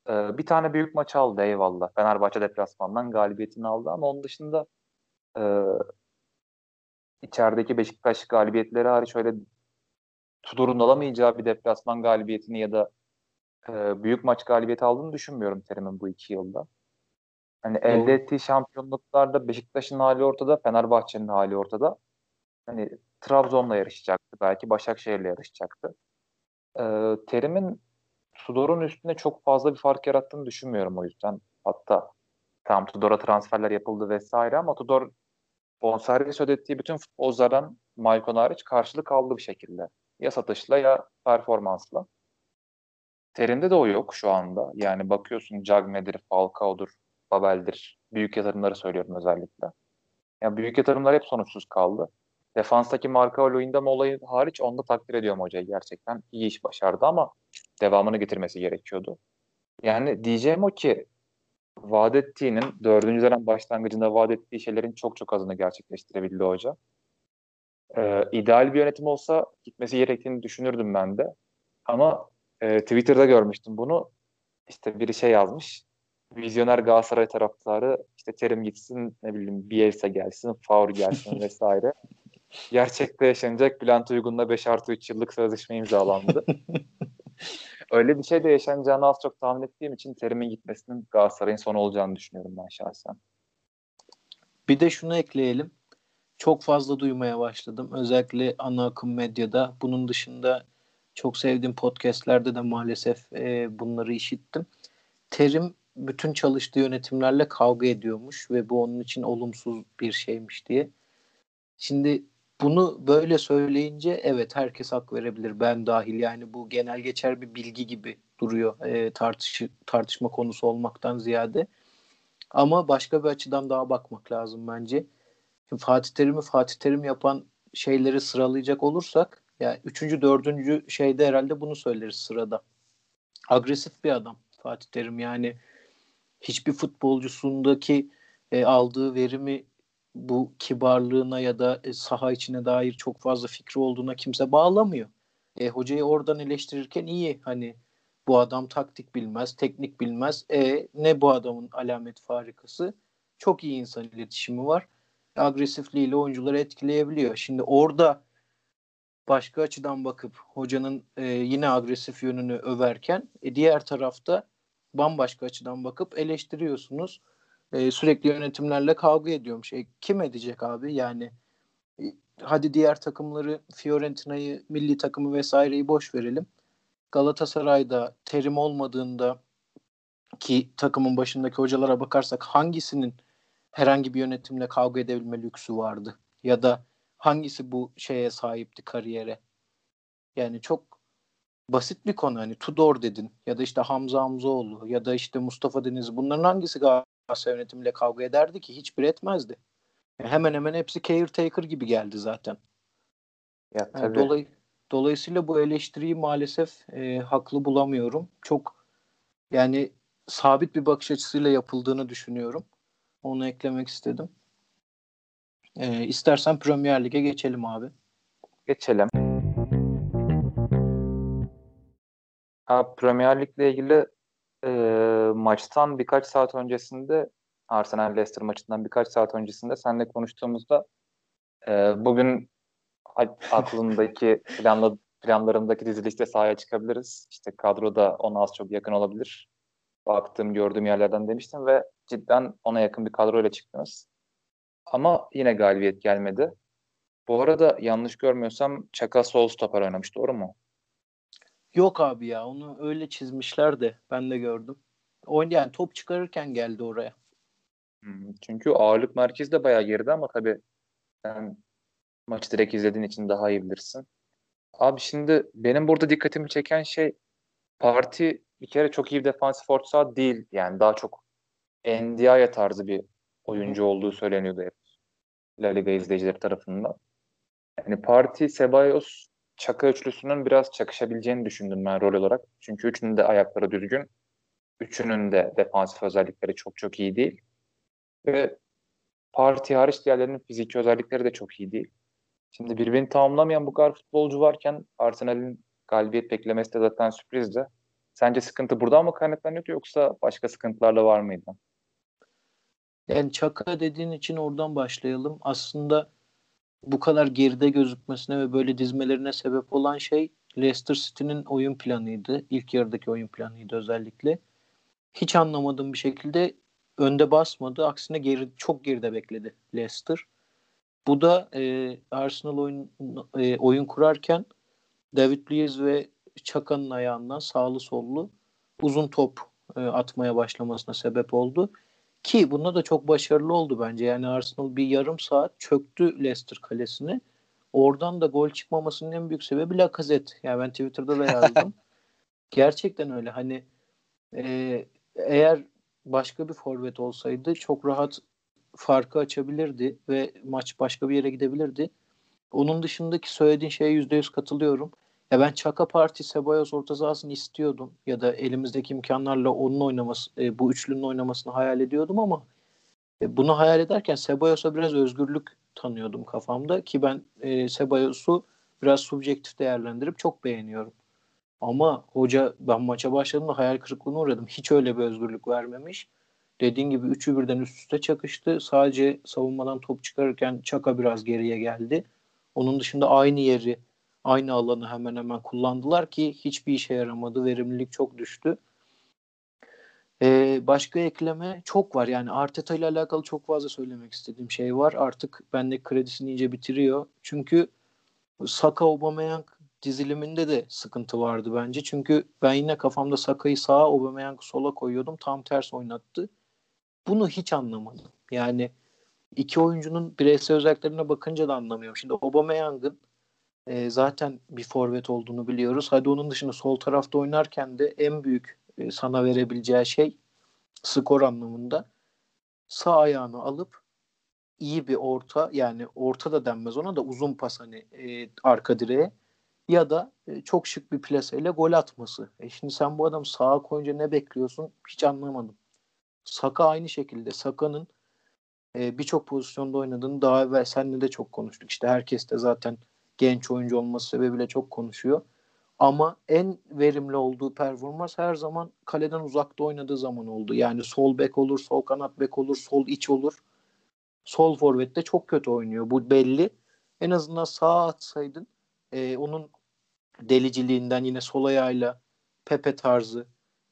Ee, bir tane büyük maç aldı eyvallah. Fenerbahçe deplasmandan galibiyetini aldı ama onun dışında e, içerideki Beşiktaş galibiyetleri hariç öyle Tudor'un alamayacağı bir deplasman galibiyetini ya da e, büyük maç galibiyeti aldığını düşünmüyorum Terim'in bu iki yılda. Hani Doğru. elde ettiği şampiyonluklarda Beşiktaş'ın hali ortada, Fenerbahçe'nin hali ortada. Hani Trabzon'la yarışacaktı, belki Başakşehir'le yarışacaktı. E, Terim'in Tudor'un üstüne çok fazla bir fark yarattığını düşünmüyorum o yüzden. Hatta tam Tudor'a transferler yapıldı vesaire ama Tudor bonservis ödettiği bütün futbolculardan Maicon hariç karşılık aldı bir şekilde. Ya satışla ya performansla. Terim'de de o yok şu anda. Yani bakıyorsun Cagne'dir, Falcao'dur, Babel'dir. Büyük yatırımları söylüyorum özellikle. Yani büyük yatırımlar hep sonuçsuz kaldı. Defanstaki marka Loindam olayı hariç onda takdir ediyorum hocayı gerçekten. iyi iş başardı ama devamını getirmesi gerekiyordu. Yani diyeceğim o ki vaat ettiğinin dördüncü dönem başlangıcında vaat ettiği şeylerin çok çok azını gerçekleştirebildi hoca. Ee, ideal bir yönetim olsa gitmesi gerektiğini düşünürdüm ben de. Ama e, Twitter'da görmüştüm bunu. İşte biri şey yazmış. Vizyoner Galatasaray taraftarı işte Terim gitsin ne bileyim Bielsa gelsin, Favre gelsin vesaire. Gerçekte yaşanacak Bülent Uygun'la 5 artı 3 yıllık sözleşme imzalandı. Öyle bir şey de yaşanacağını az çok tahmin ettiğim için Terim'in gitmesinin Galatasaray'ın son olacağını düşünüyorum ben şahsen. Bir de şunu ekleyelim. Çok fazla duymaya başladım. Özellikle ana akım medyada. Bunun dışında çok sevdiğim podcastlerde de maalesef e, bunları işittim. Terim bütün çalıştığı yönetimlerle kavga ediyormuş ve bu onun için olumsuz bir şeymiş diye. Şimdi bunu böyle söyleyince evet herkes hak verebilir ben dahil yani bu genel geçer bir bilgi gibi duruyor e, tartışı, tartışma konusu olmaktan ziyade. Ama başka bir açıdan daha bakmak lazım bence. Şimdi Fatih Terim'i Fatih Terim yapan şeyleri sıralayacak olursak yani üçüncü, dördüncü şeyde herhalde bunu söyleriz sırada. Agresif bir adam Fatih Terim yani hiçbir futbolcusundaki e, aldığı verimi bu kibarlığına ya da e, saha içine dair çok fazla fikri olduğuna kimse bağlamıyor. E, hocayı oradan eleştirirken iyi hani bu adam taktik bilmez, teknik bilmez. E ne bu adamın alamet farikası? Çok iyi insan iletişimi var. Agresifliğiyle oyuncuları etkileyebiliyor. Şimdi orada başka açıdan bakıp hocanın e, yine agresif yönünü överken e, diğer tarafta bambaşka açıdan bakıp eleştiriyorsunuz. E, sürekli yönetimlerle kavga ediyormuş. E, kim edecek abi? Yani e, hadi diğer takımları Fiorentina'yı, milli takımı vesaireyi boş verelim. Galatasaray'da terim olmadığında ki takımın başındaki hocalara bakarsak hangisinin herhangi bir yönetimle kavga edebilme lüksü vardı? Ya da hangisi bu şeye sahipti kariyere? Yani çok basit bir konu hani Tudor dedin ya da işte Hamza Hamzoğlu ya da işte Mustafa Deniz bunların hangisi Galatasaray yönetimiyle kavga ederdi ki? Hiçbir etmezdi. Yani hemen hemen hepsi caretaker gibi geldi zaten. Ya tabii. Yani dolay, dolayısıyla bu eleştiriyi maalesef e, haklı bulamıyorum. Çok yani sabit bir bakış açısıyla yapıldığını düşünüyorum. Onu eklemek istedim. E, istersen Premier Lig'e geçelim abi. Geçelim. Ha, Premier Lig'le ilgili e, maçtan birkaç saat öncesinde Arsenal Leicester maçından birkaç saat öncesinde seninle konuştuğumuzda e, bugün aklımdaki planla, planlarımdaki dizilişte sahaya çıkabiliriz. İşte kadroda ona az çok yakın olabilir. Baktığım, gördüğüm yerlerden demiştim ve cidden ona yakın bir kadroyla çıktınız. Ama yine galibiyet gelmedi. Bu arada yanlış görmüyorsam Çaka sol stoper oynamış doğru mu? Yok abi ya onu öyle çizmişler de ben de gördüm. Oyun yani top çıkarırken geldi oraya. Hmm, çünkü ağırlık merkezi de bayağı geride ama tabii sen maçı direkt izlediğin için daha iyi bilirsin. Abi şimdi benim burada dikkatimi çeken şey Parti bir kere çok iyi bir defansif orta değil. Yani daha çok Ndiaye tarzı bir oyuncu olduğu söyleniyordu hep. La Liga izleyicileri tarafından. Yani Parti, Ceballos, Çaka üçlüsünün biraz çakışabileceğini düşündüm ben rol olarak. Çünkü üçünün de ayakları düzgün. Üçünün de defansif özellikleri çok çok iyi değil. Ve Parti hariç diğerlerinin fiziki özellikleri de çok iyi değil. Şimdi birbirini tamamlamayan bu kadar futbolcu varken Arsenal'in galibiyet beklemesi de zaten sürprizdi. Sence sıkıntı buradan mı kaynaklanıyordu yoksa başka sıkıntılarla var mıydı? Yani Çaka dediğin için oradan başlayalım. Aslında bu kadar geride gözükmesine ve böyle dizmelerine sebep olan şey Leicester City'nin oyun planıydı. İlk yarıdaki oyun planıydı özellikle. Hiç anlamadığım bir şekilde önde basmadı. Aksine geri, çok geride bekledi Leicester. Bu da e, Arsenal oyun e, oyun kurarken David Luiz ve Çaka'nın ayağından sağlı sollu uzun top e, atmaya başlamasına sebep oldu. Ki bunda da çok başarılı oldu bence. Yani Arsenal bir yarım saat çöktü Leicester kalesini. Oradan da gol çıkmamasının en büyük sebebi Lacazette. Yani ben Twitter'da da yazdım. Gerçekten öyle. Hani e, eğer başka bir forvet olsaydı çok rahat farkı açabilirdi ve maç başka bir yere gidebilirdi. Onun dışındaki söylediğin şeye yüzde yüz katılıyorum. Ya ben Çaka Parti Sebayos orta sahasını istiyordum ya da elimizdeki imkanlarla onun oynaması, e, bu üçlünün oynamasını hayal ediyordum ama e, bunu hayal ederken Sebayos'a biraz özgürlük tanıyordum kafamda ki ben e, Sebayos'u biraz subjektif değerlendirip çok beğeniyorum. Ama hoca ben maça başladığımda hayal kırıklığına uğradım. Hiç öyle bir özgürlük vermemiş. Dediğin gibi üçü birden üst üste çakıştı. Sadece savunmadan top çıkarırken Çaka biraz geriye geldi. Onun dışında aynı yeri, aynı alanı hemen hemen kullandılar ki hiçbir işe yaramadı. Verimlilik çok düştü. Ee, başka ekleme çok var. Yani Arteta ile alakalı çok fazla söylemek istediğim şey var. Artık bende kredisini iyice bitiriyor. Çünkü Saka Aubameyang diziliminde de sıkıntı vardı bence. Çünkü ben yine kafamda Saka'yı sağa, Aubameyang'ı sola koyuyordum. Tam ters oynattı. Bunu hiç anlamadım. Yani iki oyuncunun bireysel özelliklerine bakınca da anlamıyorum. Şimdi Aubameyang'ın e, zaten bir forvet olduğunu biliyoruz. Hadi onun dışında sol tarafta oynarken de en büyük e, sana verebileceği şey skor anlamında sağ ayağını alıp iyi bir orta yani orta da denmez ona da uzun pas hani e, arka direğe ya da e, çok şık bir plaseyle gol atması. E şimdi sen bu adamı sağa koyunca ne bekliyorsun hiç anlamadım. Saka aynı şekilde. Saka'nın e, birçok pozisyonda oynadığını daha evvel seninle de çok konuştuk. İşte herkes de zaten genç oyuncu olması sebebiyle çok konuşuyor. Ama en verimli olduğu performans her zaman kaleden uzakta oynadığı zaman oldu. Yani sol bek olur, sol kanat bek olur, sol iç olur. Sol forvette çok kötü oynuyor. Bu belli. En azından sağa atsaydın e, onun deliciliğinden yine sol ayağıyla Pepe tarzı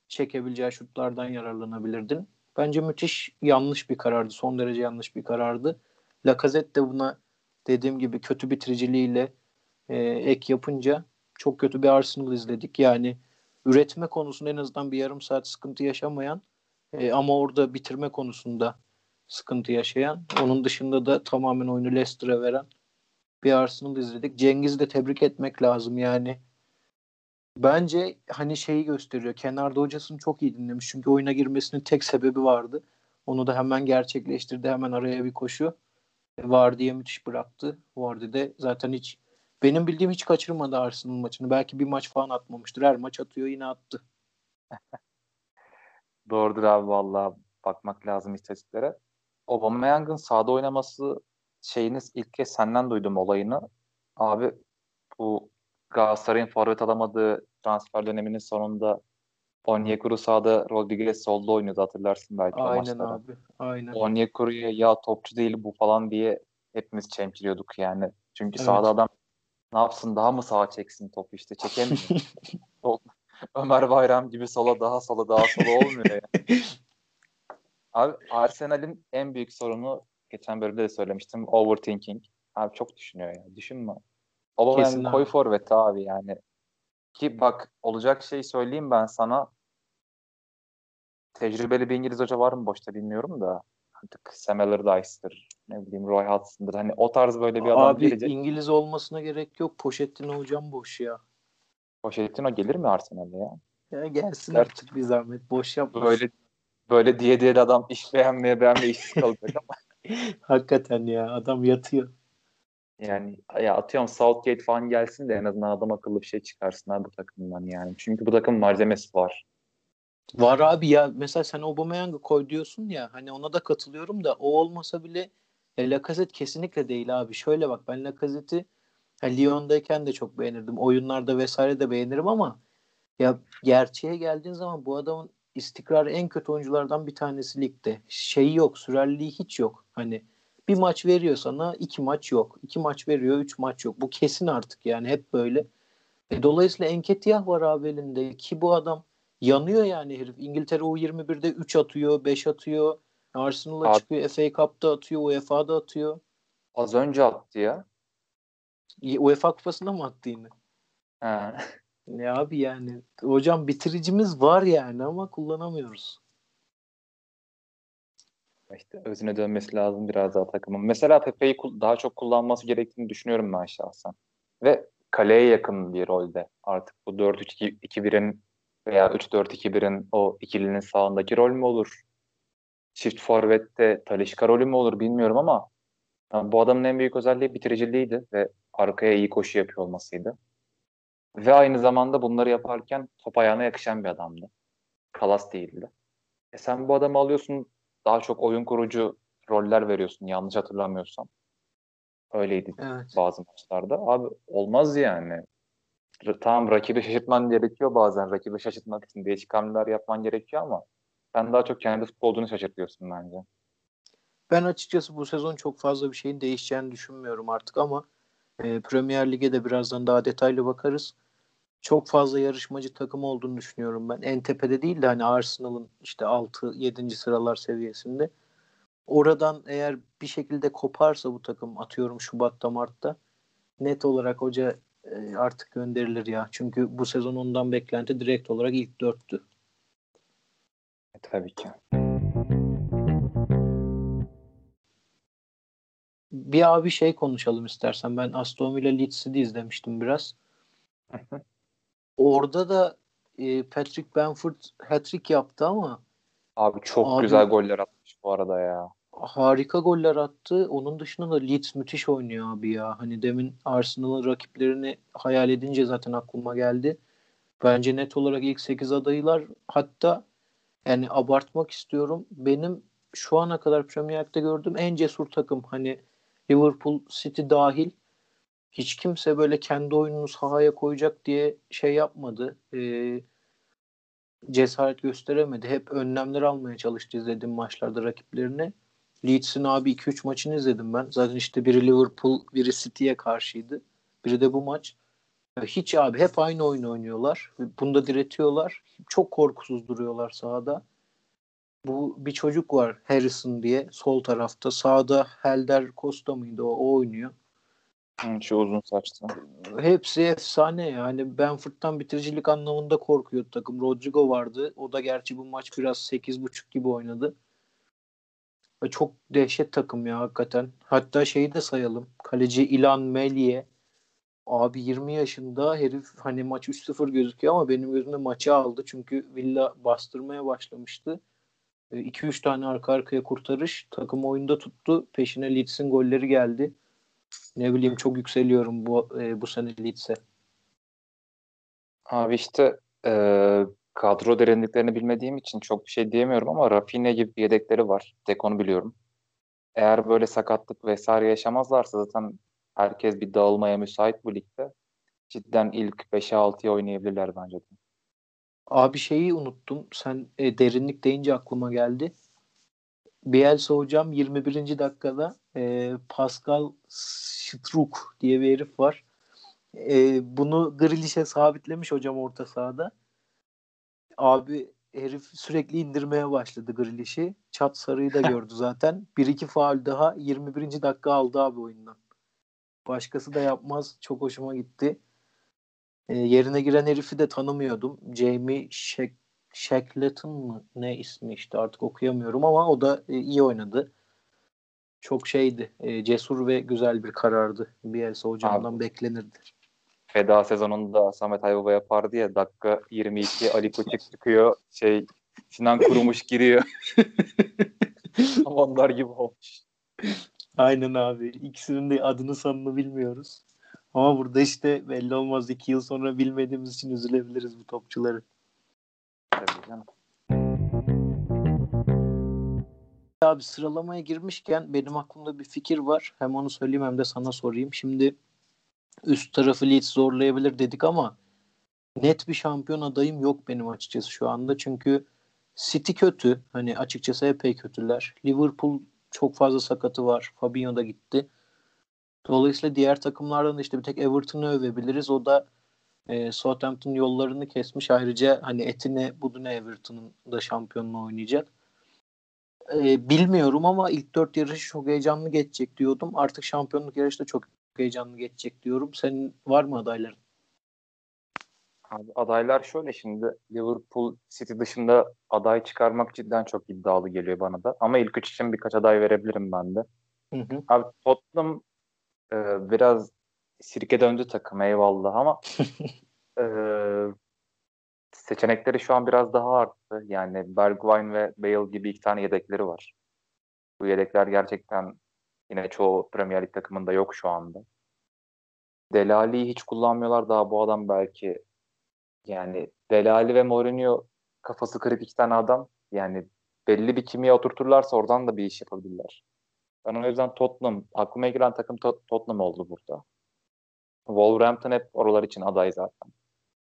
çekebileceği şutlardan yararlanabilirdin. Bence müthiş yanlış bir karardı. Son derece yanlış bir karardı. Lacazette de buna dediğim gibi kötü bitiriciliğiyle e, ek yapınca çok kötü bir Arsenal izledik. Yani üretme konusunda en azından bir yarım saat sıkıntı yaşamayan e, ama orada bitirme konusunda sıkıntı yaşayan. Onun dışında da tamamen oyunu Leicester'a veren bir Arsenal izledik. Cengiz'i de tebrik etmek lazım yani. Bence hani şeyi gösteriyor. Kenarda hocasını çok iyi dinlemiş. Çünkü oyuna girmesinin tek sebebi vardı. Onu da hemen gerçekleştirdi. Hemen araya bir koşu. Var diye müthiş bıraktı. Vardı de zaten hiç benim bildiğim hiç kaçırmadı Arsenal maçını. Belki bir maç falan atmamıştır. Her maç atıyor yine attı. Doğrudur abi vallahi bakmak lazım istatistiklere. Aubameyang'ın sahada oynaması şeyiniz ilk kez senden duydum olayını. Abi bu Galatasaray'ın forvet alamadığı transfer döneminin sonunda Onyekuru sağda Rodriguez solda oynuyordu hatırlarsın belki Aynen maçlara. abi. Aynen. Onyekuru'ya ya topçu değil bu falan diye hepimiz çemkiriyorduk yani. Çünkü evet. sağda adam ne yapsın daha mı sağa çeksin topu işte çekemiyor. Ömer Bayram gibi sola daha sola daha sola olmuyor yani. Abi Arsenal'in en büyük sorunu geçen bölümde de söylemiştim overthinking. Abi çok düşünüyor ya. Düşünme. Olamayan koy forvet abi yani. Ki bak olacak şey söyleyeyim ben sana. Tecrübeli bir İngiliz hoca var mı boşta bilmiyorum da. Artık Sam Allardyce'dır. Ne bileyim Roy Hodgson'dır. Hani o tarz böyle bir adam Abi gelecek. İngiliz olmasına gerek yok. Pochettino hocam boş ya. Pochettino gelir mi Arsenal'e ya? Ya gelsin Gerçi, artık bir zahmet. Boş yapmasın. Böyle böyle diye diye adam iş beğenmeye beğenmeye işsiz kalacak ama. Hakikaten ya adam yatıyor. Yani ya atıyorum Southgate falan gelsin de en azından adam akıllı bir şey çıkarsın abi bu takımdan yani. Çünkü bu takım malzemesi var. Var abi ya mesela sen Aubameyang'ı koy diyorsun ya hani ona da katılıyorum da o olmasa bile e, Lacazette kesinlikle değil abi. Şöyle bak ben Lacazette'i Lyon'dayken de çok beğenirdim. Oyunlarda vesaire de beğenirim ama ya gerçeğe geldiğin zaman bu adamın istikrarı en kötü oyunculardan bir tanesi ligde. Şeyi yok, sürerliği hiç yok. Hani bir maç veriyor sana, iki maç yok. İki maç veriyor, üç maç yok. Bu kesin artık yani hep böyle. E, dolayısıyla Enketiyah var abi elinde ki bu adam yanıyor yani herif. İngiltere U21'de 3 atıyor, 5 atıyor. Arsenal'a çıkıyor, FA Cup'ta atıyor, UEFA'da atıyor. Az önce attı ya. UEFA kupasında mı attı yine? He. Ne abi yani hocam bitiricimiz var yani ama kullanamıyoruz. İşte özüne dönmesi lazım biraz daha takımın. Mesela Pepe'yi daha çok kullanması gerektiğini düşünüyorum ben şahsen. Ve kaleye yakın bir rolde. Artık bu 4-3-2-1'in veya 3-4-2-1'in o ikilinin sağındaki rol mü olur? Çift forvette Talişka rolü mü olur bilmiyorum ama yani bu adamın en büyük özelliği bitiriciliğiydi ve arkaya iyi koşu yapıyor olmasıydı. Ve aynı zamanda bunları yaparken top ayağına yakışan bir adamdı. Kalas değildi. E sen bu adamı alıyorsun daha çok oyun kurucu roller veriyorsun yanlış hatırlamıyorsam. Öyleydi evet. bazı maçlarda. Abi olmaz yani. Tamam rakibi şaşırtman gerekiyor bazen. Rakibi şaşırtmak için değişik hamleler yapman gerekiyor ama sen daha çok kendi futbolcunu şaşırtıyorsun bence. Ben açıkçası bu sezon çok fazla bir şeyin değişeceğini düşünmüyorum artık ama e, Premier Lig'e de birazdan daha detaylı bakarız çok fazla yarışmacı takım olduğunu düşünüyorum ben. En tepede değil de hani Arsenal'ın işte 6-7. sıralar seviyesinde. Oradan eğer bir şekilde koparsa bu takım atıyorum Şubat'ta Mart'ta net olarak hoca e, artık gönderilir ya. Çünkü bu sezon ondan beklenti direkt olarak ilk dörttü. E, tabii ki. Bir abi şey konuşalım istersen. Ben Aston Villa Leeds'i de izlemiştim biraz. Orada da e, Patrick Benford hat-trick yaptı ama Abi çok abi, güzel goller atmış bu arada ya. Harika goller attı. Onun dışında da Leeds müthiş oynuyor abi ya. Hani demin Arsenal'ın rakiplerini hayal edince zaten aklıma geldi. Bence net olarak ilk 8 adayılar hatta yani abartmak istiyorum. Benim şu ana kadar Premier Lig'de gördüğüm en cesur takım. Hani Liverpool City dahil hiç kimse böyle kendi oyununu sahaya koyacak diye şey yapmadı. Ee, cesaret gösteremedi. Hep önlemler almaya çalıştı izlediğim maçlarda rakiplerini. Leeds'in abi 2-3 maçını izledim ben. Zaten işte biri Liverpool, biri City'ye karşıydı. Biri de bu maç. Hiç abi hep aynı oyun oynuyorlar. Bunda diretiyorlar. Çok korkusuz duruyorlar sahada. Bu bir çocuk var Harrison diye sol tarafta. Sağda Helder Costa mıydı o, o oynuyor. Şu uzun saçlı. Hepsi efsane yani. Benford'dan bitiricilik anlamında korkuyordu takım. Rodrigo vardı. O da gerçi bu maç biraz 8.5 gibi oynadı. Çok dehşet takım ya hakikaten. Hatta şeyi de sayalım. Kaleci Ilan Melye. Abi 20 yaşında herif hani maç 3-0 gözüküyor ama benim gözümde maçı aldı. Çünkü Villa bastırmaya başlamıştı. 2-3 tane arka arkaya kurtarış. Takım oyunda tuttu. Peşine Leeds'in golleri geldi. Ne bileyim çok yükseliyorum bu e, bu sene Leeds'e. Abi işte e, kadro derinliklerini bilmediğim için çok bir şey diyemiyorum ama Rafinha gibi bir yedekleri var. Tek onu biliyorum. Eğer böyle sakatlık vesaire yaşamazlarsa zaten herkes bir dağılmaya müsait bu ligde. Cidden ilk 5'e 6'ya oynayabilirler bence de. Abi şeyi unuttum. Sen e, derinlik deyince aklıma geldi. Bielsa hocam 21. dakikada e, Pascal Struk diye bir herif var. E, bunu Grealish'e sabitlemiş hocam orta sahada. Abi herif sürekli indirmeye başladı Grealish'i. Çat sarıyı da gördü zaten. Bir iki faul daha 21. dakika aldı abi oyundan. Başkası da yapmaz. Çok hoşuma gitti. E, yerine giren herifi de tanımıyordum. Jamie Shek Shackleton mı ne ismi işte artık okuyamıyorum ama o da e, iyi oynadı. Çok şeydi. E, cesur ve güzel bir karardı. Bielsa hocamdan beklenirdi. Feda sezonunda Samet Ayvaba yapardı ya dakika 22 Ali Koçuk çıkıyor şey Sinan Kurumuş giriyor. Tam onlar gibi olmuş. Aynen abi. İkisinin de adını sanını bilmiyoruz. Ama burada işte belli olmaz iki yıl sonra bilmediğimiz için üzülebiliriz bu topçuları. Tabii canım. Abi sıralamaya girmişken benim aklımda bir fikir var. Hem onu söyleyeyim hem de sana sorayım. Şimdi üst tarafı Leeds zorlayabilir dedik ama net bir şampiyon adayım yok benim açıkçası şu anda. Çünkü City kötü. Hani açıkçası epey kötüler. Liverpool çok fazla sakatı var. Fabinho da gitti. Dolayısıyla diğer takımlardan da işte bir tek Everton'u övebiliriz. O da e, Southampton yollarını kesmiş. Ayrıca hani etine budune Everton'un da şampiyonluğu oynayacak. E, bilmiyorum ama ilk dört yarışı çok heyecanlı geçecek diyordum. Artık şampiyonluk yarışı da çok heyecanlı geçecek diyorum. Senin var mı adayların? Abi adaylar şöyle şimdi Liverpool City dışında aday çıkarmak cidden çok iddialı geliyor bana da. Ama ilk üç için birkaç aday verebilirim ben de. Hı hı. Abi Tottenham e, biraz sirke döndü takım eyvallah ama e, seçenekleri şu an biraz daha arttı. Yani Bergwijn ve Bale gibi iki tane yedekleri var. Bu yedekler gerçekten yine çoğu Premier Lig takımında yok şu anda. Delali'yi hiç kullanmıyorlar daha bu adam belki yani Delali ve Mourinho kafası kırık iki tane adam yani belli bir kimya oturturlarsa oradan da bir iş yapabilirler. Ben o yüzden Tottenham, aklıma giren takım Tottenham oldu burada. Wolverhampton hep oralar için aday zaten.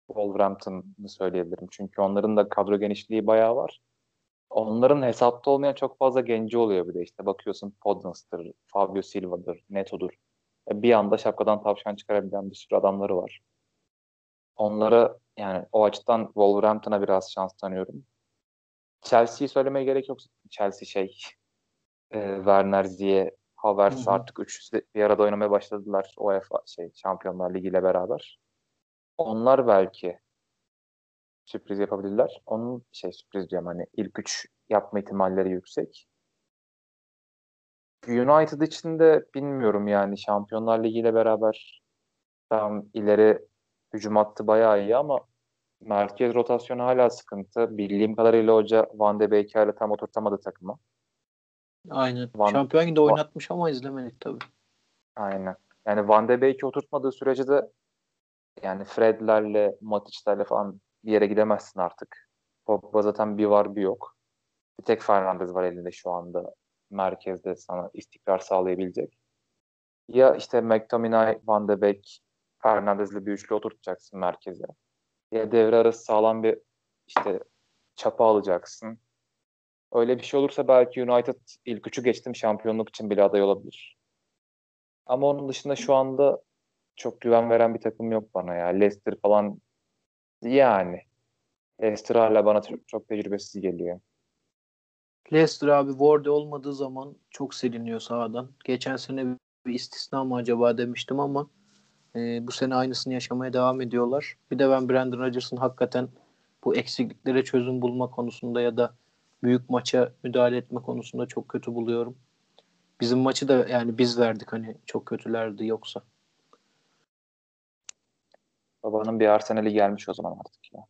Wolverhampton'ı söyleyebilirim. Çünkü onların da kadro genişliği bayağı var. Onların hesapta olmayan çok fazla genci oluyor bir de işte. Bakıyorsun Podens'tır, Fabio Silva'dır, Neto'dur. E, bir anda şapkadan tavşan çıkarabilen bir sürü adamları var. Onlara yani o açıdan Wolverhampton'a biraz şans tanıyorum. Chelsea'yi söylemeye gerek yok. Chelsea şey e, Werner Ziye Havertz artık üçü bir arada oynamaya başladılar UEFA şey Şampiyonlar Ligi ile beraber. Onlar belki sürpriz yapabilirler. Onun şey sürpriz diyorum hani ilk üç yapma ihtimalleri yüksek. United için de bilmiyorum yani Şampiyonlar Ligi ile beraber tam ileri hücum hattı bayağı iyi ama merkez rotasyonu hala sıkıntı. Bildiğim kadarıyla hoca Van de Beek hala tam oturtamadı takımı. Aynen. Van, Şampiyon de oynatmış ama izlemedik tabii. Aynen. Yani Van de Beek'i oturtmadığı sürece de yani Fred'lerle, Matic'lerle falan bir yere gidemezsin artık. Pogba zaten bir var bir yok. Bir tek Fernandez var elinde şu anda merkezde sana istikrar sağlayabilecek. Ya işte McTominay, Van de Beek, Fernandez'le bir üçlü oturtacaksın merkeze. Ya devre arası sağlam bir işte çapa alacaksın. Öyle bir şey olursa belki United ilk üçü geçtim şampiyonluk için bile aday olabilir. Ama onun dışında şu anda çok güven veren bir takım yok bana ya. Leicester falan yani. Leicester hala bana çok, çok tecrübesiz geliyor. Leicester abi Ward olmadığı zaman çok siliniyor sahadan. Geçen sene bir istisna mı acaba demiştim ama e, bu sene aynısını yaşamaya devam ediyorlar. Bir de ben Brandon Rodgers'ın hakikaten bu eksikliklere çözüm bulma konusunda ya da büyük maça müdahale etme konusunda çok kötü buluyorum. Bizim maçı da yani biz verdik hani çok kötülerdi yoksa. Babanın bir Arsenal'i gelmiş o zaman artık ya.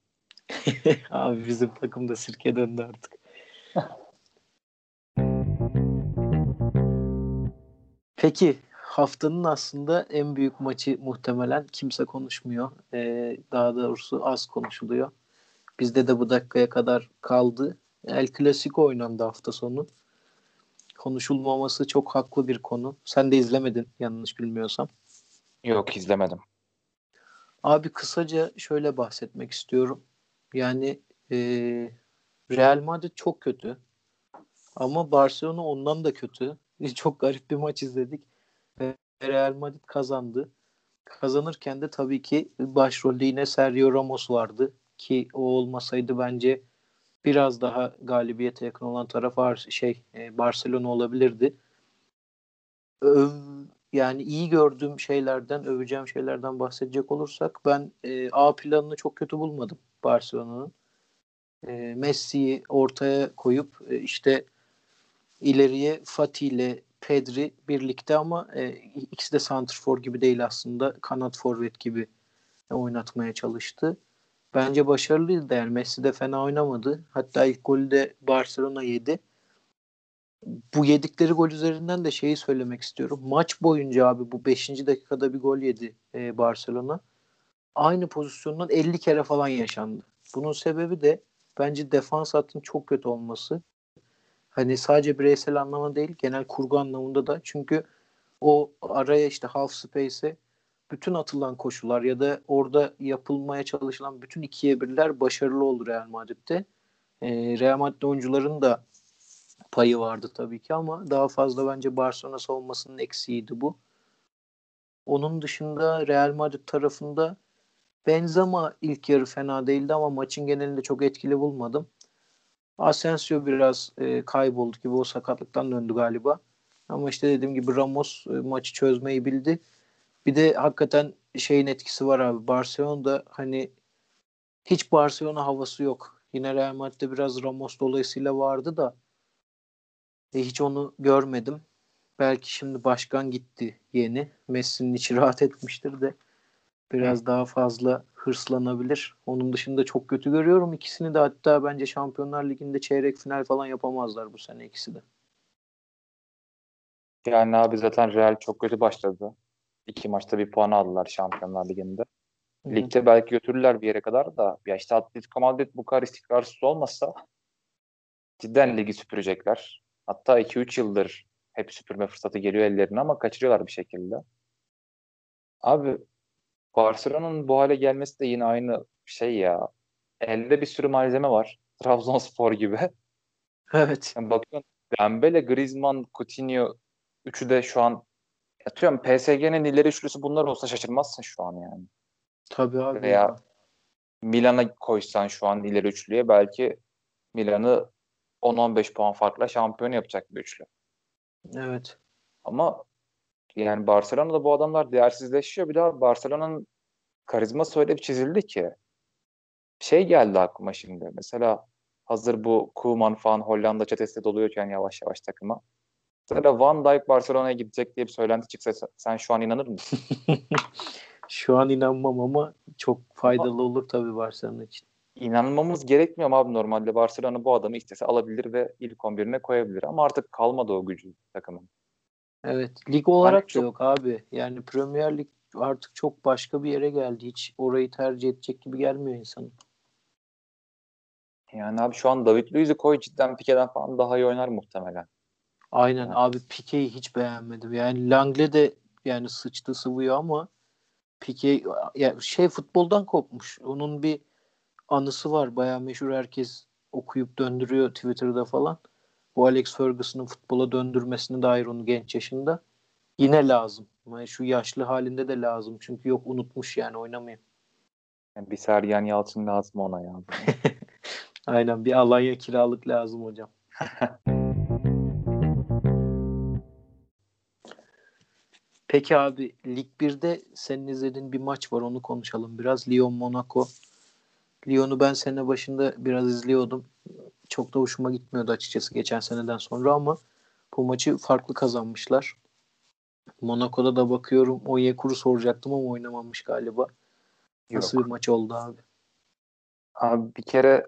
Abi bizim takım da sirke döndü artık. Peki haftanın aslında en büyük maçı muhtemelen kimse konuşmuyor. Ee, daha doğrusu az konuşuluyor. Bizde de bu dakikaya kadar kaldı. El Clasico oynandı hafta sonu. Konuşulmaması çok haklı bir konu. Sen de izlemedin yanlış bilmiyorsam. Yok izlemedim. Abi kısaca şöyle bahsetmek istiyorum. Yani e, Real Madrid çok kötü. Ama Barcelona ondan da kötü. Çok garip bir maç izledik. Real Madrid kazandı. Kazanırken de tabii ki başrolde yine Sergio Ramos vardı. Ki o olmasaydı bence biraz daha galibiyete yakın olan taraf şey Barcelona olabilirdi. Yani iyi gördüğüm şeylerden, öveceğim şeylerden bahsedecek olursak ben e, A planını çok kötü bulmadım Barcelona'nın. E, Messi'yi ortaya koyup e, işte ileriye Fatih ile Pedri birlikte ama e, ikisi de santrfor gibi değil aslında. Kanat forvet gibi oynatmaya çalıştı. Bence başarılıydı yani Messi de fena oynamadı. Hatta ilk golü de Barcelona yedi. Bu yedikleri gol üzerinden de şeyi söylemek istiyorum. Maç boyunca abi bu 5. dakikada bir gol yedi e, Barcelona. Aynı pozisyondan 50 kere falan yaşandı. Bunun sebebi de bence defans hattının çok kötü olması. Hani sadece bireysel anlamda değil genel kurgu anlamında da. Çünkü o araya işte half space'e bütün atılan koşular ya da orada yapılmaya çalışılan bütün ikiye birler başarılı olur Real Madrid'de. E, Real Madrid oyuncuların da payı vardı tabii ki ama daha fazla bence Barcelona savunmasının eksiğiydi bu. Onun dışında Real Madrid tarafında Benzema ilk yarı fena değildi ama maçın genelinde çok etkili bulmadım. Asensio biraz e, kayboldu gibi o sakatlıktan döndü galiba. Ama işte dediğim gibi Ramos e, maçı çözmeyi bildi. Bir de hakikaten şeyin etkisi var abi. Barcelona'da hani hiç Barcelona havası yok. Yine Real Madrid'de biraz Ramos dolayısıyla vardı da e, hiç onu görmedim. Belki şimdi başkan gitti yeni. Messi'nin içi rahat etmiştir de biraz daha fazla hırslanabilir. Onun dışında çok kötü görüyorum. İkisini de hatta bence Şampiyonlar Ligi'nde çeyrek final falan yapamazlar bu sene ikisi de. Yani abi zaten Real çok kötü başladı. İki maçta bir puan aldılar Şampiyonlar Ligi'nde. Ligde belki götürürler bir yere kadar da ya işte Atletico Madrid bu kadar istikrarsız olmasa cidden ligi süpürecekler. Hatta 2-3 yıldır hep süpürme fırsatı geliyor ellerine ama kaçırıyorlar bir şekilde. Abi Barcelona'nın bu hale gelmesi de yine aynı şey ya. Elde bir sürü malzeme var. Trabzonspor gibi. Evet. Yani bakıyorsun Dembele, Griezmann, Coutinho üçü de şu an atıyorum PSG'nin ileri üçlüsü bunlar olsa şaşırmazsın şu an yani. Tabii abi. Veya Milan'a koysan şu an ileri üçlüye belki Milan'ı 10-15 puan farkla şampiyon yapacak bir üçlü. Evet. Ama yani Barcelona'da bu adamlar değersizleşiyor. Bir daha Barcelona'nın karizması öyle bir çizildi ki. Şey geldi aklıma şimdi. Mesela hazır bu Koeman falan Hollanda çetesi doluyorken yavaş yavaş takıma. Mesela Van Dijk Barcelona'ya gidecek diye bir söylenti çıksa sen şu an inanır mısın? şu an inanmam ama çok faydalı ama, olur tabii Barcelona için. İnanmamız gerekmiyor abi normalde Barcelona bu adamı istese alabilir ve ilk 11'ine koyabilir ama artık kalmadı o gücü takımın. Evet. Lig olarak hani çok... da yok abi. Yani Premier Lig artık çok başka bir yere geldi. Hiç orayı tercih edecek gibi gelmiyor insanın. Yani abi şu an David Luiz'i koy cidden Pique'den falan daha iyi oynar muhtemelen. Aynen yani. abi Pique'yi hiç beğenmedim. Yani Langle de yani sıçtı sıvıyor ama Pique ya şey futboldan kopmuş. Onun bir anısı var. Bayağı meşhur herkes okuyup döndürüyor Twitter'da falan. Bu Alex Ferguson'ın futbola döndürmesine dair onu genç yaşında. Yine lazım. Yani şu yaşlı halinde de lazım. Çünkü yok unutmuş yani oynamıyor. Yani bir Sergen Yalçın lazım ona ya. Aynen bir Alanya kiralık lazım hocam. Peki abi Lig 1'de senin izlediğin bir maç var onu konuşalım biraz. Lyon Monaco. Lyon'u ben sene başında biraz izliyordum. Çok da hoşuma gitmiyordu açıkçası geçen seneden sonra ama bu maçı farklı kazanmışlar. Monaco'da da bakıyorum Onyekuru soracaktım ama oynamamış galiba. Nasıl Yok. bir maç oldu abi? Abi bir kere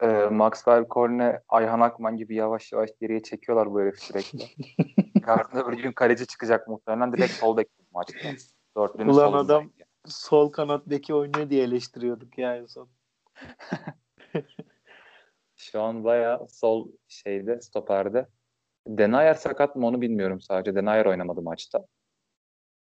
e, Maxwell Korne, Ayhan Akman gibi yavaş yavaş geriye çekiyorlar bu herif sürekli. Yarın öbür gün kaleci çıkacak muhtemelen. Direkt sol bek maçta. Dörtlünün Ulan adam bek. sol kanat beki oynuyor diye eleştiriyorduk yani son. Şu an baya sol şeyde stoperde. Denayer sakat mı onu bilmiyorum sadece. Denayer oynamadı maçta.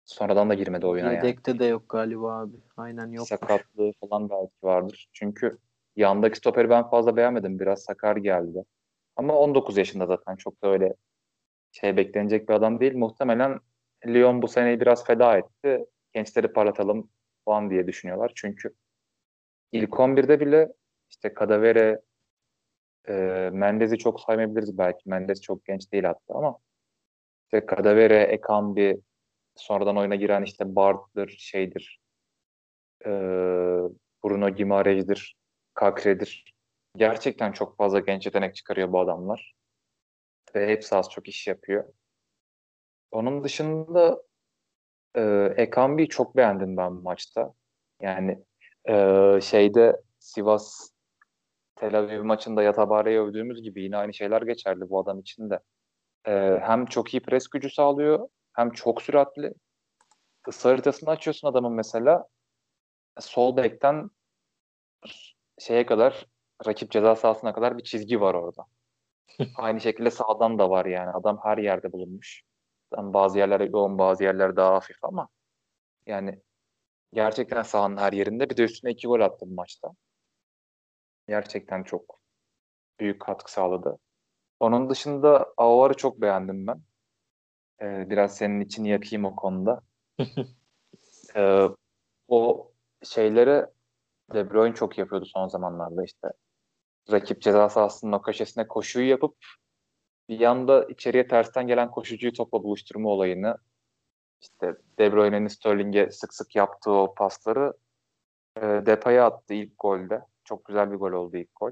Sonradan da girmedi oyuna Yedekte yani. de yok galiba abi. Aynen yok. Sakatlığı falan belki vardır. Çünkü yandaki stoperi ben fazla beğenmedim. Biraz sakar geldi. Ama 19 yaşında zaten çok da öyle şey beklenecek bir adam değil. Muhtemelen Lyon bu seneyi biraz feda etti. Gençleri parlatalım falan diye düşünüyorlar. Çünkü ilk 11'de bile işte Kadavere, e, Mendez'i çok saymayabiliriz belki. Mendez çok genç değil hatta ama işte Kadavere, Ekambi, sonradan oyuna giren işte Bart'dır, şeydir, e, Bruno Gimare'dir, Kakre'dir. Gerçekten çok fazla genç yetenek çıkarıyor bu adamlar. Ve hepsi az çok iş yapıyor. Onun dışında e, Ekambi'yi çok beğendim ben maçta. Yani e, şeyde Sivas Tel Aviv maçında Yatabare'yi övdüğümüz gibi yine aynı şeyler geçerli bu adam için de. E, hem çok iyi pres gücü sağlıyor hem çok süratli. Isı haritasını açıyorsun adamın mesela sol bekten şeye kadar rakip ceza sahasına kadar bir çizgi var orada. Aynı şekilde sağdan da var yani. Adam her yerde bulunmuş. Yani bazı yerlere yoğun bazı yerler daha hafif ama yani gerçekten sahanın her yerinde bir de üstüne iki gol attı bu maçta. Gerçekten çok büyük katkı sağladı. Onun dışında Avar'ı çok beğendim ben. Ee, biraz senin için yakayım o konuda. ee, o şeyleri De Bruyne çok yapıyordu son zamanlarda işte. Rakip ceza sahasının o köşesine koşuyu yapıp bir yanda içeriye tersten gelen koşucuyu topla buluşturma olayını işte De Bruyne'nin Sterling'e sık sık yaptığı o pasları e, Depay'a attı ilk golde. Çok güzel bir gol oldu ilk gol.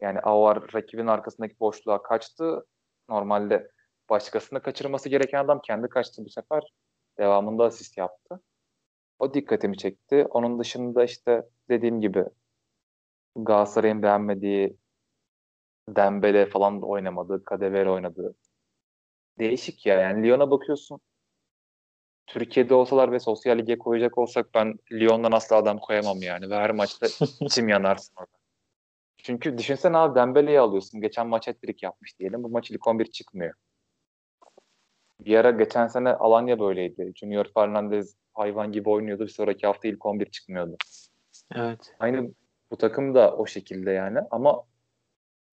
Yani Avar rakibin arkasındaki boşluğa kaçtı. Normalde başkasını kaçırması gereken adam kendi kaçtı bu sefer. Devamında asist yaptı. O dikkatimi çekti. Onun dışında işte dediğim gibi Galatasaray'ın beğenmediği Dembele falan da oynamadı. Kadever oynadı. Değişik ya. Yani Lyon'a bakıyorsun. Türkiye'de olsalar ve sosyal lige koyacak olsak ben Lyon'dan asla adam koyamam yani. Ve her maçta içim yanarsın orada. Çünkü düşünsene abi Dembele'yi alıyorsun. Geçen maç hat yapmış diyelim. Bu maç ilk 11 çıkmıyor. Bir ara geçen sene Alanya böyleydi. Junior Fernandez hayvan gibi oynuyordu. Bir sonraki hafta ilk 11 çıkmıyordu. Evet. Aynı bu takım da o şekilde yani. Ama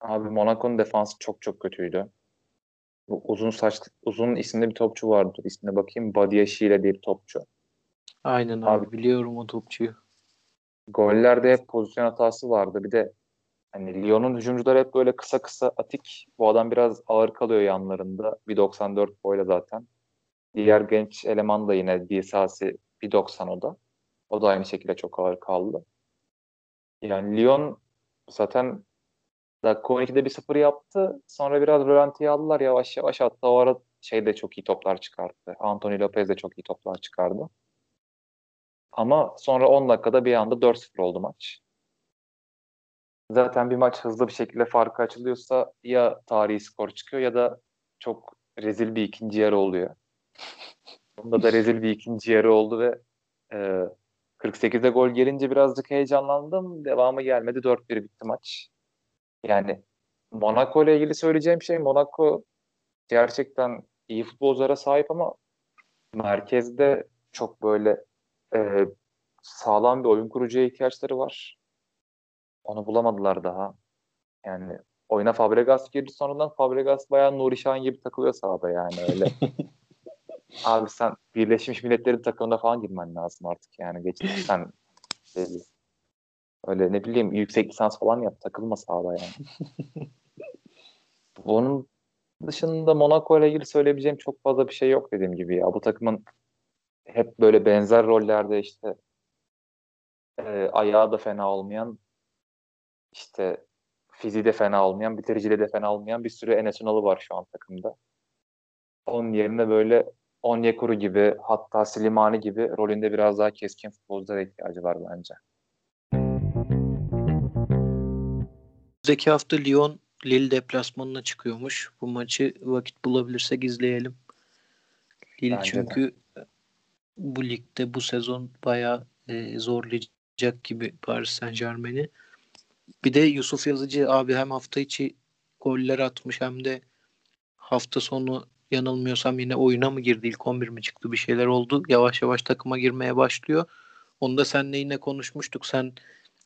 abi Monaco'nun defansı çok çok kötüydü. Bu uzun saç uzun isimli bir topçu vardı. İsmine bakayım. Badiaşile diye bir topçu. Aynen abi, abi biliyorum o topçuyu. Gollerde hep pozisyon hatası vardı. Bir de hani Lyon'un hücumcuları hep böyle kısa kısa atik. Bu adam biraz ağır kalıyor yanlarında. 1.94 boyla zaten. Diğer genç eleman da yine Disasi 1.90 o da. O da aynı şekilde çok ağır kaldı. Yani Lyon zaten dakika 12'de bir sıfır yaptı. Sonra biraz rölantiye aldılar yavaş yavaş. Hatta o ara şey de çok iyi toplar çıkarttı. Anthony Lopez de çok iyi toplar çıkardı. Ama sonra 10 dakikada bir anda 4-0 oldu maç. Zaten bir maç hızlı bir şekilde farkı açılıyorsa ya tarihi skor çıkıyor ya da çok rezil bir ikinci yarı oluyor. Bunda da rezil bir ikinci yarı oldu ve e, 48'de gol gelince birazcık heyecanlandım. Devamı gelmedi. 4-1 bitti maç. Yani Monaco ile ilgili söyleyeceğim şey Monaco gerçekten iyi futbolculara sahip ama merkezde çok böyle e, sağlam bir oyun kurucuya ihtiyaçları var. Onu bulamadılar daha. Yani oyuna Fabregas girdi sonradan Fabregas bayağı Nuri Şahin gibi takılıyor sahada yani öyle. Abi sen Birleşmiş Milletler'in takımına falan girmen lazım artık yani geçtik sen. Öyle ne bileyim yüksek lisans falan yap takılma sahada yani. Onun dışında Monaco ile ilgili söyleyebileceğim çok fazla bir şey yok dediğim gibi ya. Bu takımın hep böyle benzer rollerde işte e, ayağı da fena olmayan işte fiziği de fena olmayan, bitiriciliği de fena olmayan bir sürü Enes Ünal'ı var şu an takımda. Onun yerine böyle Onyekuru gibi hatta Slimani gibi rolünde biraz daha keskin futbolculara ihtiyacı var bence. Önümüzdeki hafta Lyon Lille deplasmanına çıkıyormuş. Bu maçı vakit bulabilirsek izleyelim. Lille Bence çünkü bu ligde bu sezon bayağı e, zorlayacak gibi Paris Saint Germain'i. Bir de Yusuf Yazıcı abi hem hafta içi goller atmış hem de hafta sonu yanılmıyorsam yine oyuna mı girdi ilk 11 mi çıktı bir şeyler oldu. Yavaş yavaş takıma girmeye başlıyor. Onu da seninle yine konuşmuştuk. Sen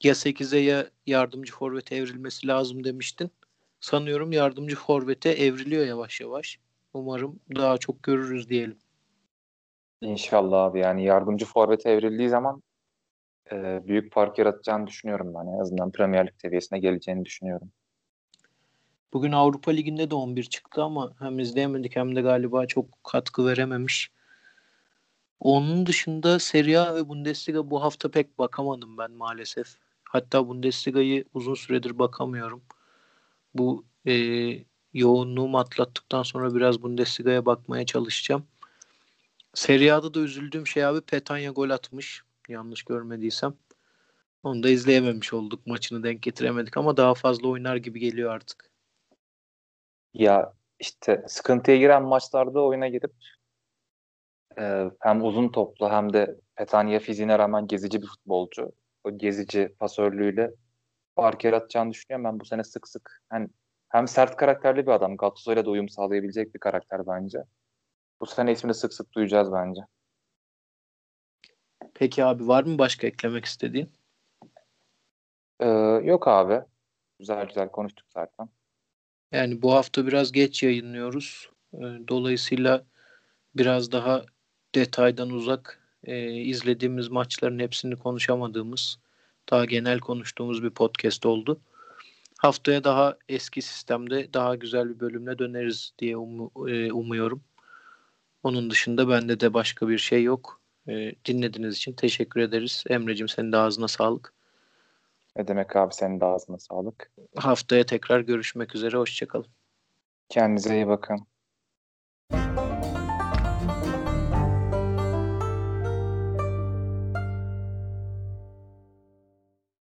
ya 8'e ya yardımcı forvete evrilmesi lazım demiştin. Sanıyorum yardımcı forvete evriliyor yavaş yavaş. Umarım daha çok görürüz diyelim. İnşallah abi yani yardımcı forvete evrildiği zaman e, büyük fark yaratacağını düşünüyorum ben. En azından Premier Lig seviyesine geleceğini düşünüyorum. Bugün Avrupa Ligi'nde de 11 çıktı ama hem izleyemedik hem de galiba çok katkı verememiş. Onun dışında Serie A ve Bundesliga bu hafta pek bakamadım ben maalesef. Hatta Bundesliga'yı uzun süredir bakamıyorum. Bu e, yoğunluğumu atlattıktan sonra biraz Bundesliga'ya bakmaya çalışacağım. Serie A'da da üzüldüğüm şey abi Petanya gol atmış. Yanlış görmediysem. Onu da izleyememiş olduk. Maçını denk getiremedik ama daha fazla oynar gibi geliyor artık. Ya işte sıkıntıya giren maçlarda oyuna girip e, hem uzun toplu hem de Petanya fiziğine rağmen gezici bir futbolcu. O gezici pasörlüğüyle fark yaratacağını düşünüyorum. Ben bu sene sık sık hani hem sert karakterli bir adam. Gattuso'yla da uyum sağlayabilecek bir karakter bence. Bu sene ismini sık sık duyacağız bence. Peki abi var mı başka eklemek istediğin? Ee, yok abi. Güzel güzel konuştuk zaten. Yani bu hafta biraz geç yayınlıyoruz. Ee, Dolayısıyla biraz daha detaydan uzak e, izlediğimiz maçların hepsini konuşamadığımız, daha genel konuştuğumuz bir podcast oldu. Haftaya daha eski sistemde daha güzel bir bölümle döneriz diye umu- e, umuyorum. Onun dışında bende de başka bir şey yok. E, dinlediğiniz için teşekkür ederiz. Emre'cim senin de ağzına sağlık. Ne demek abi senin de ağzına sağlık. Haftaya tekrar görüşmek üzere. Hoşçakalın. Kendinize iyi bakın.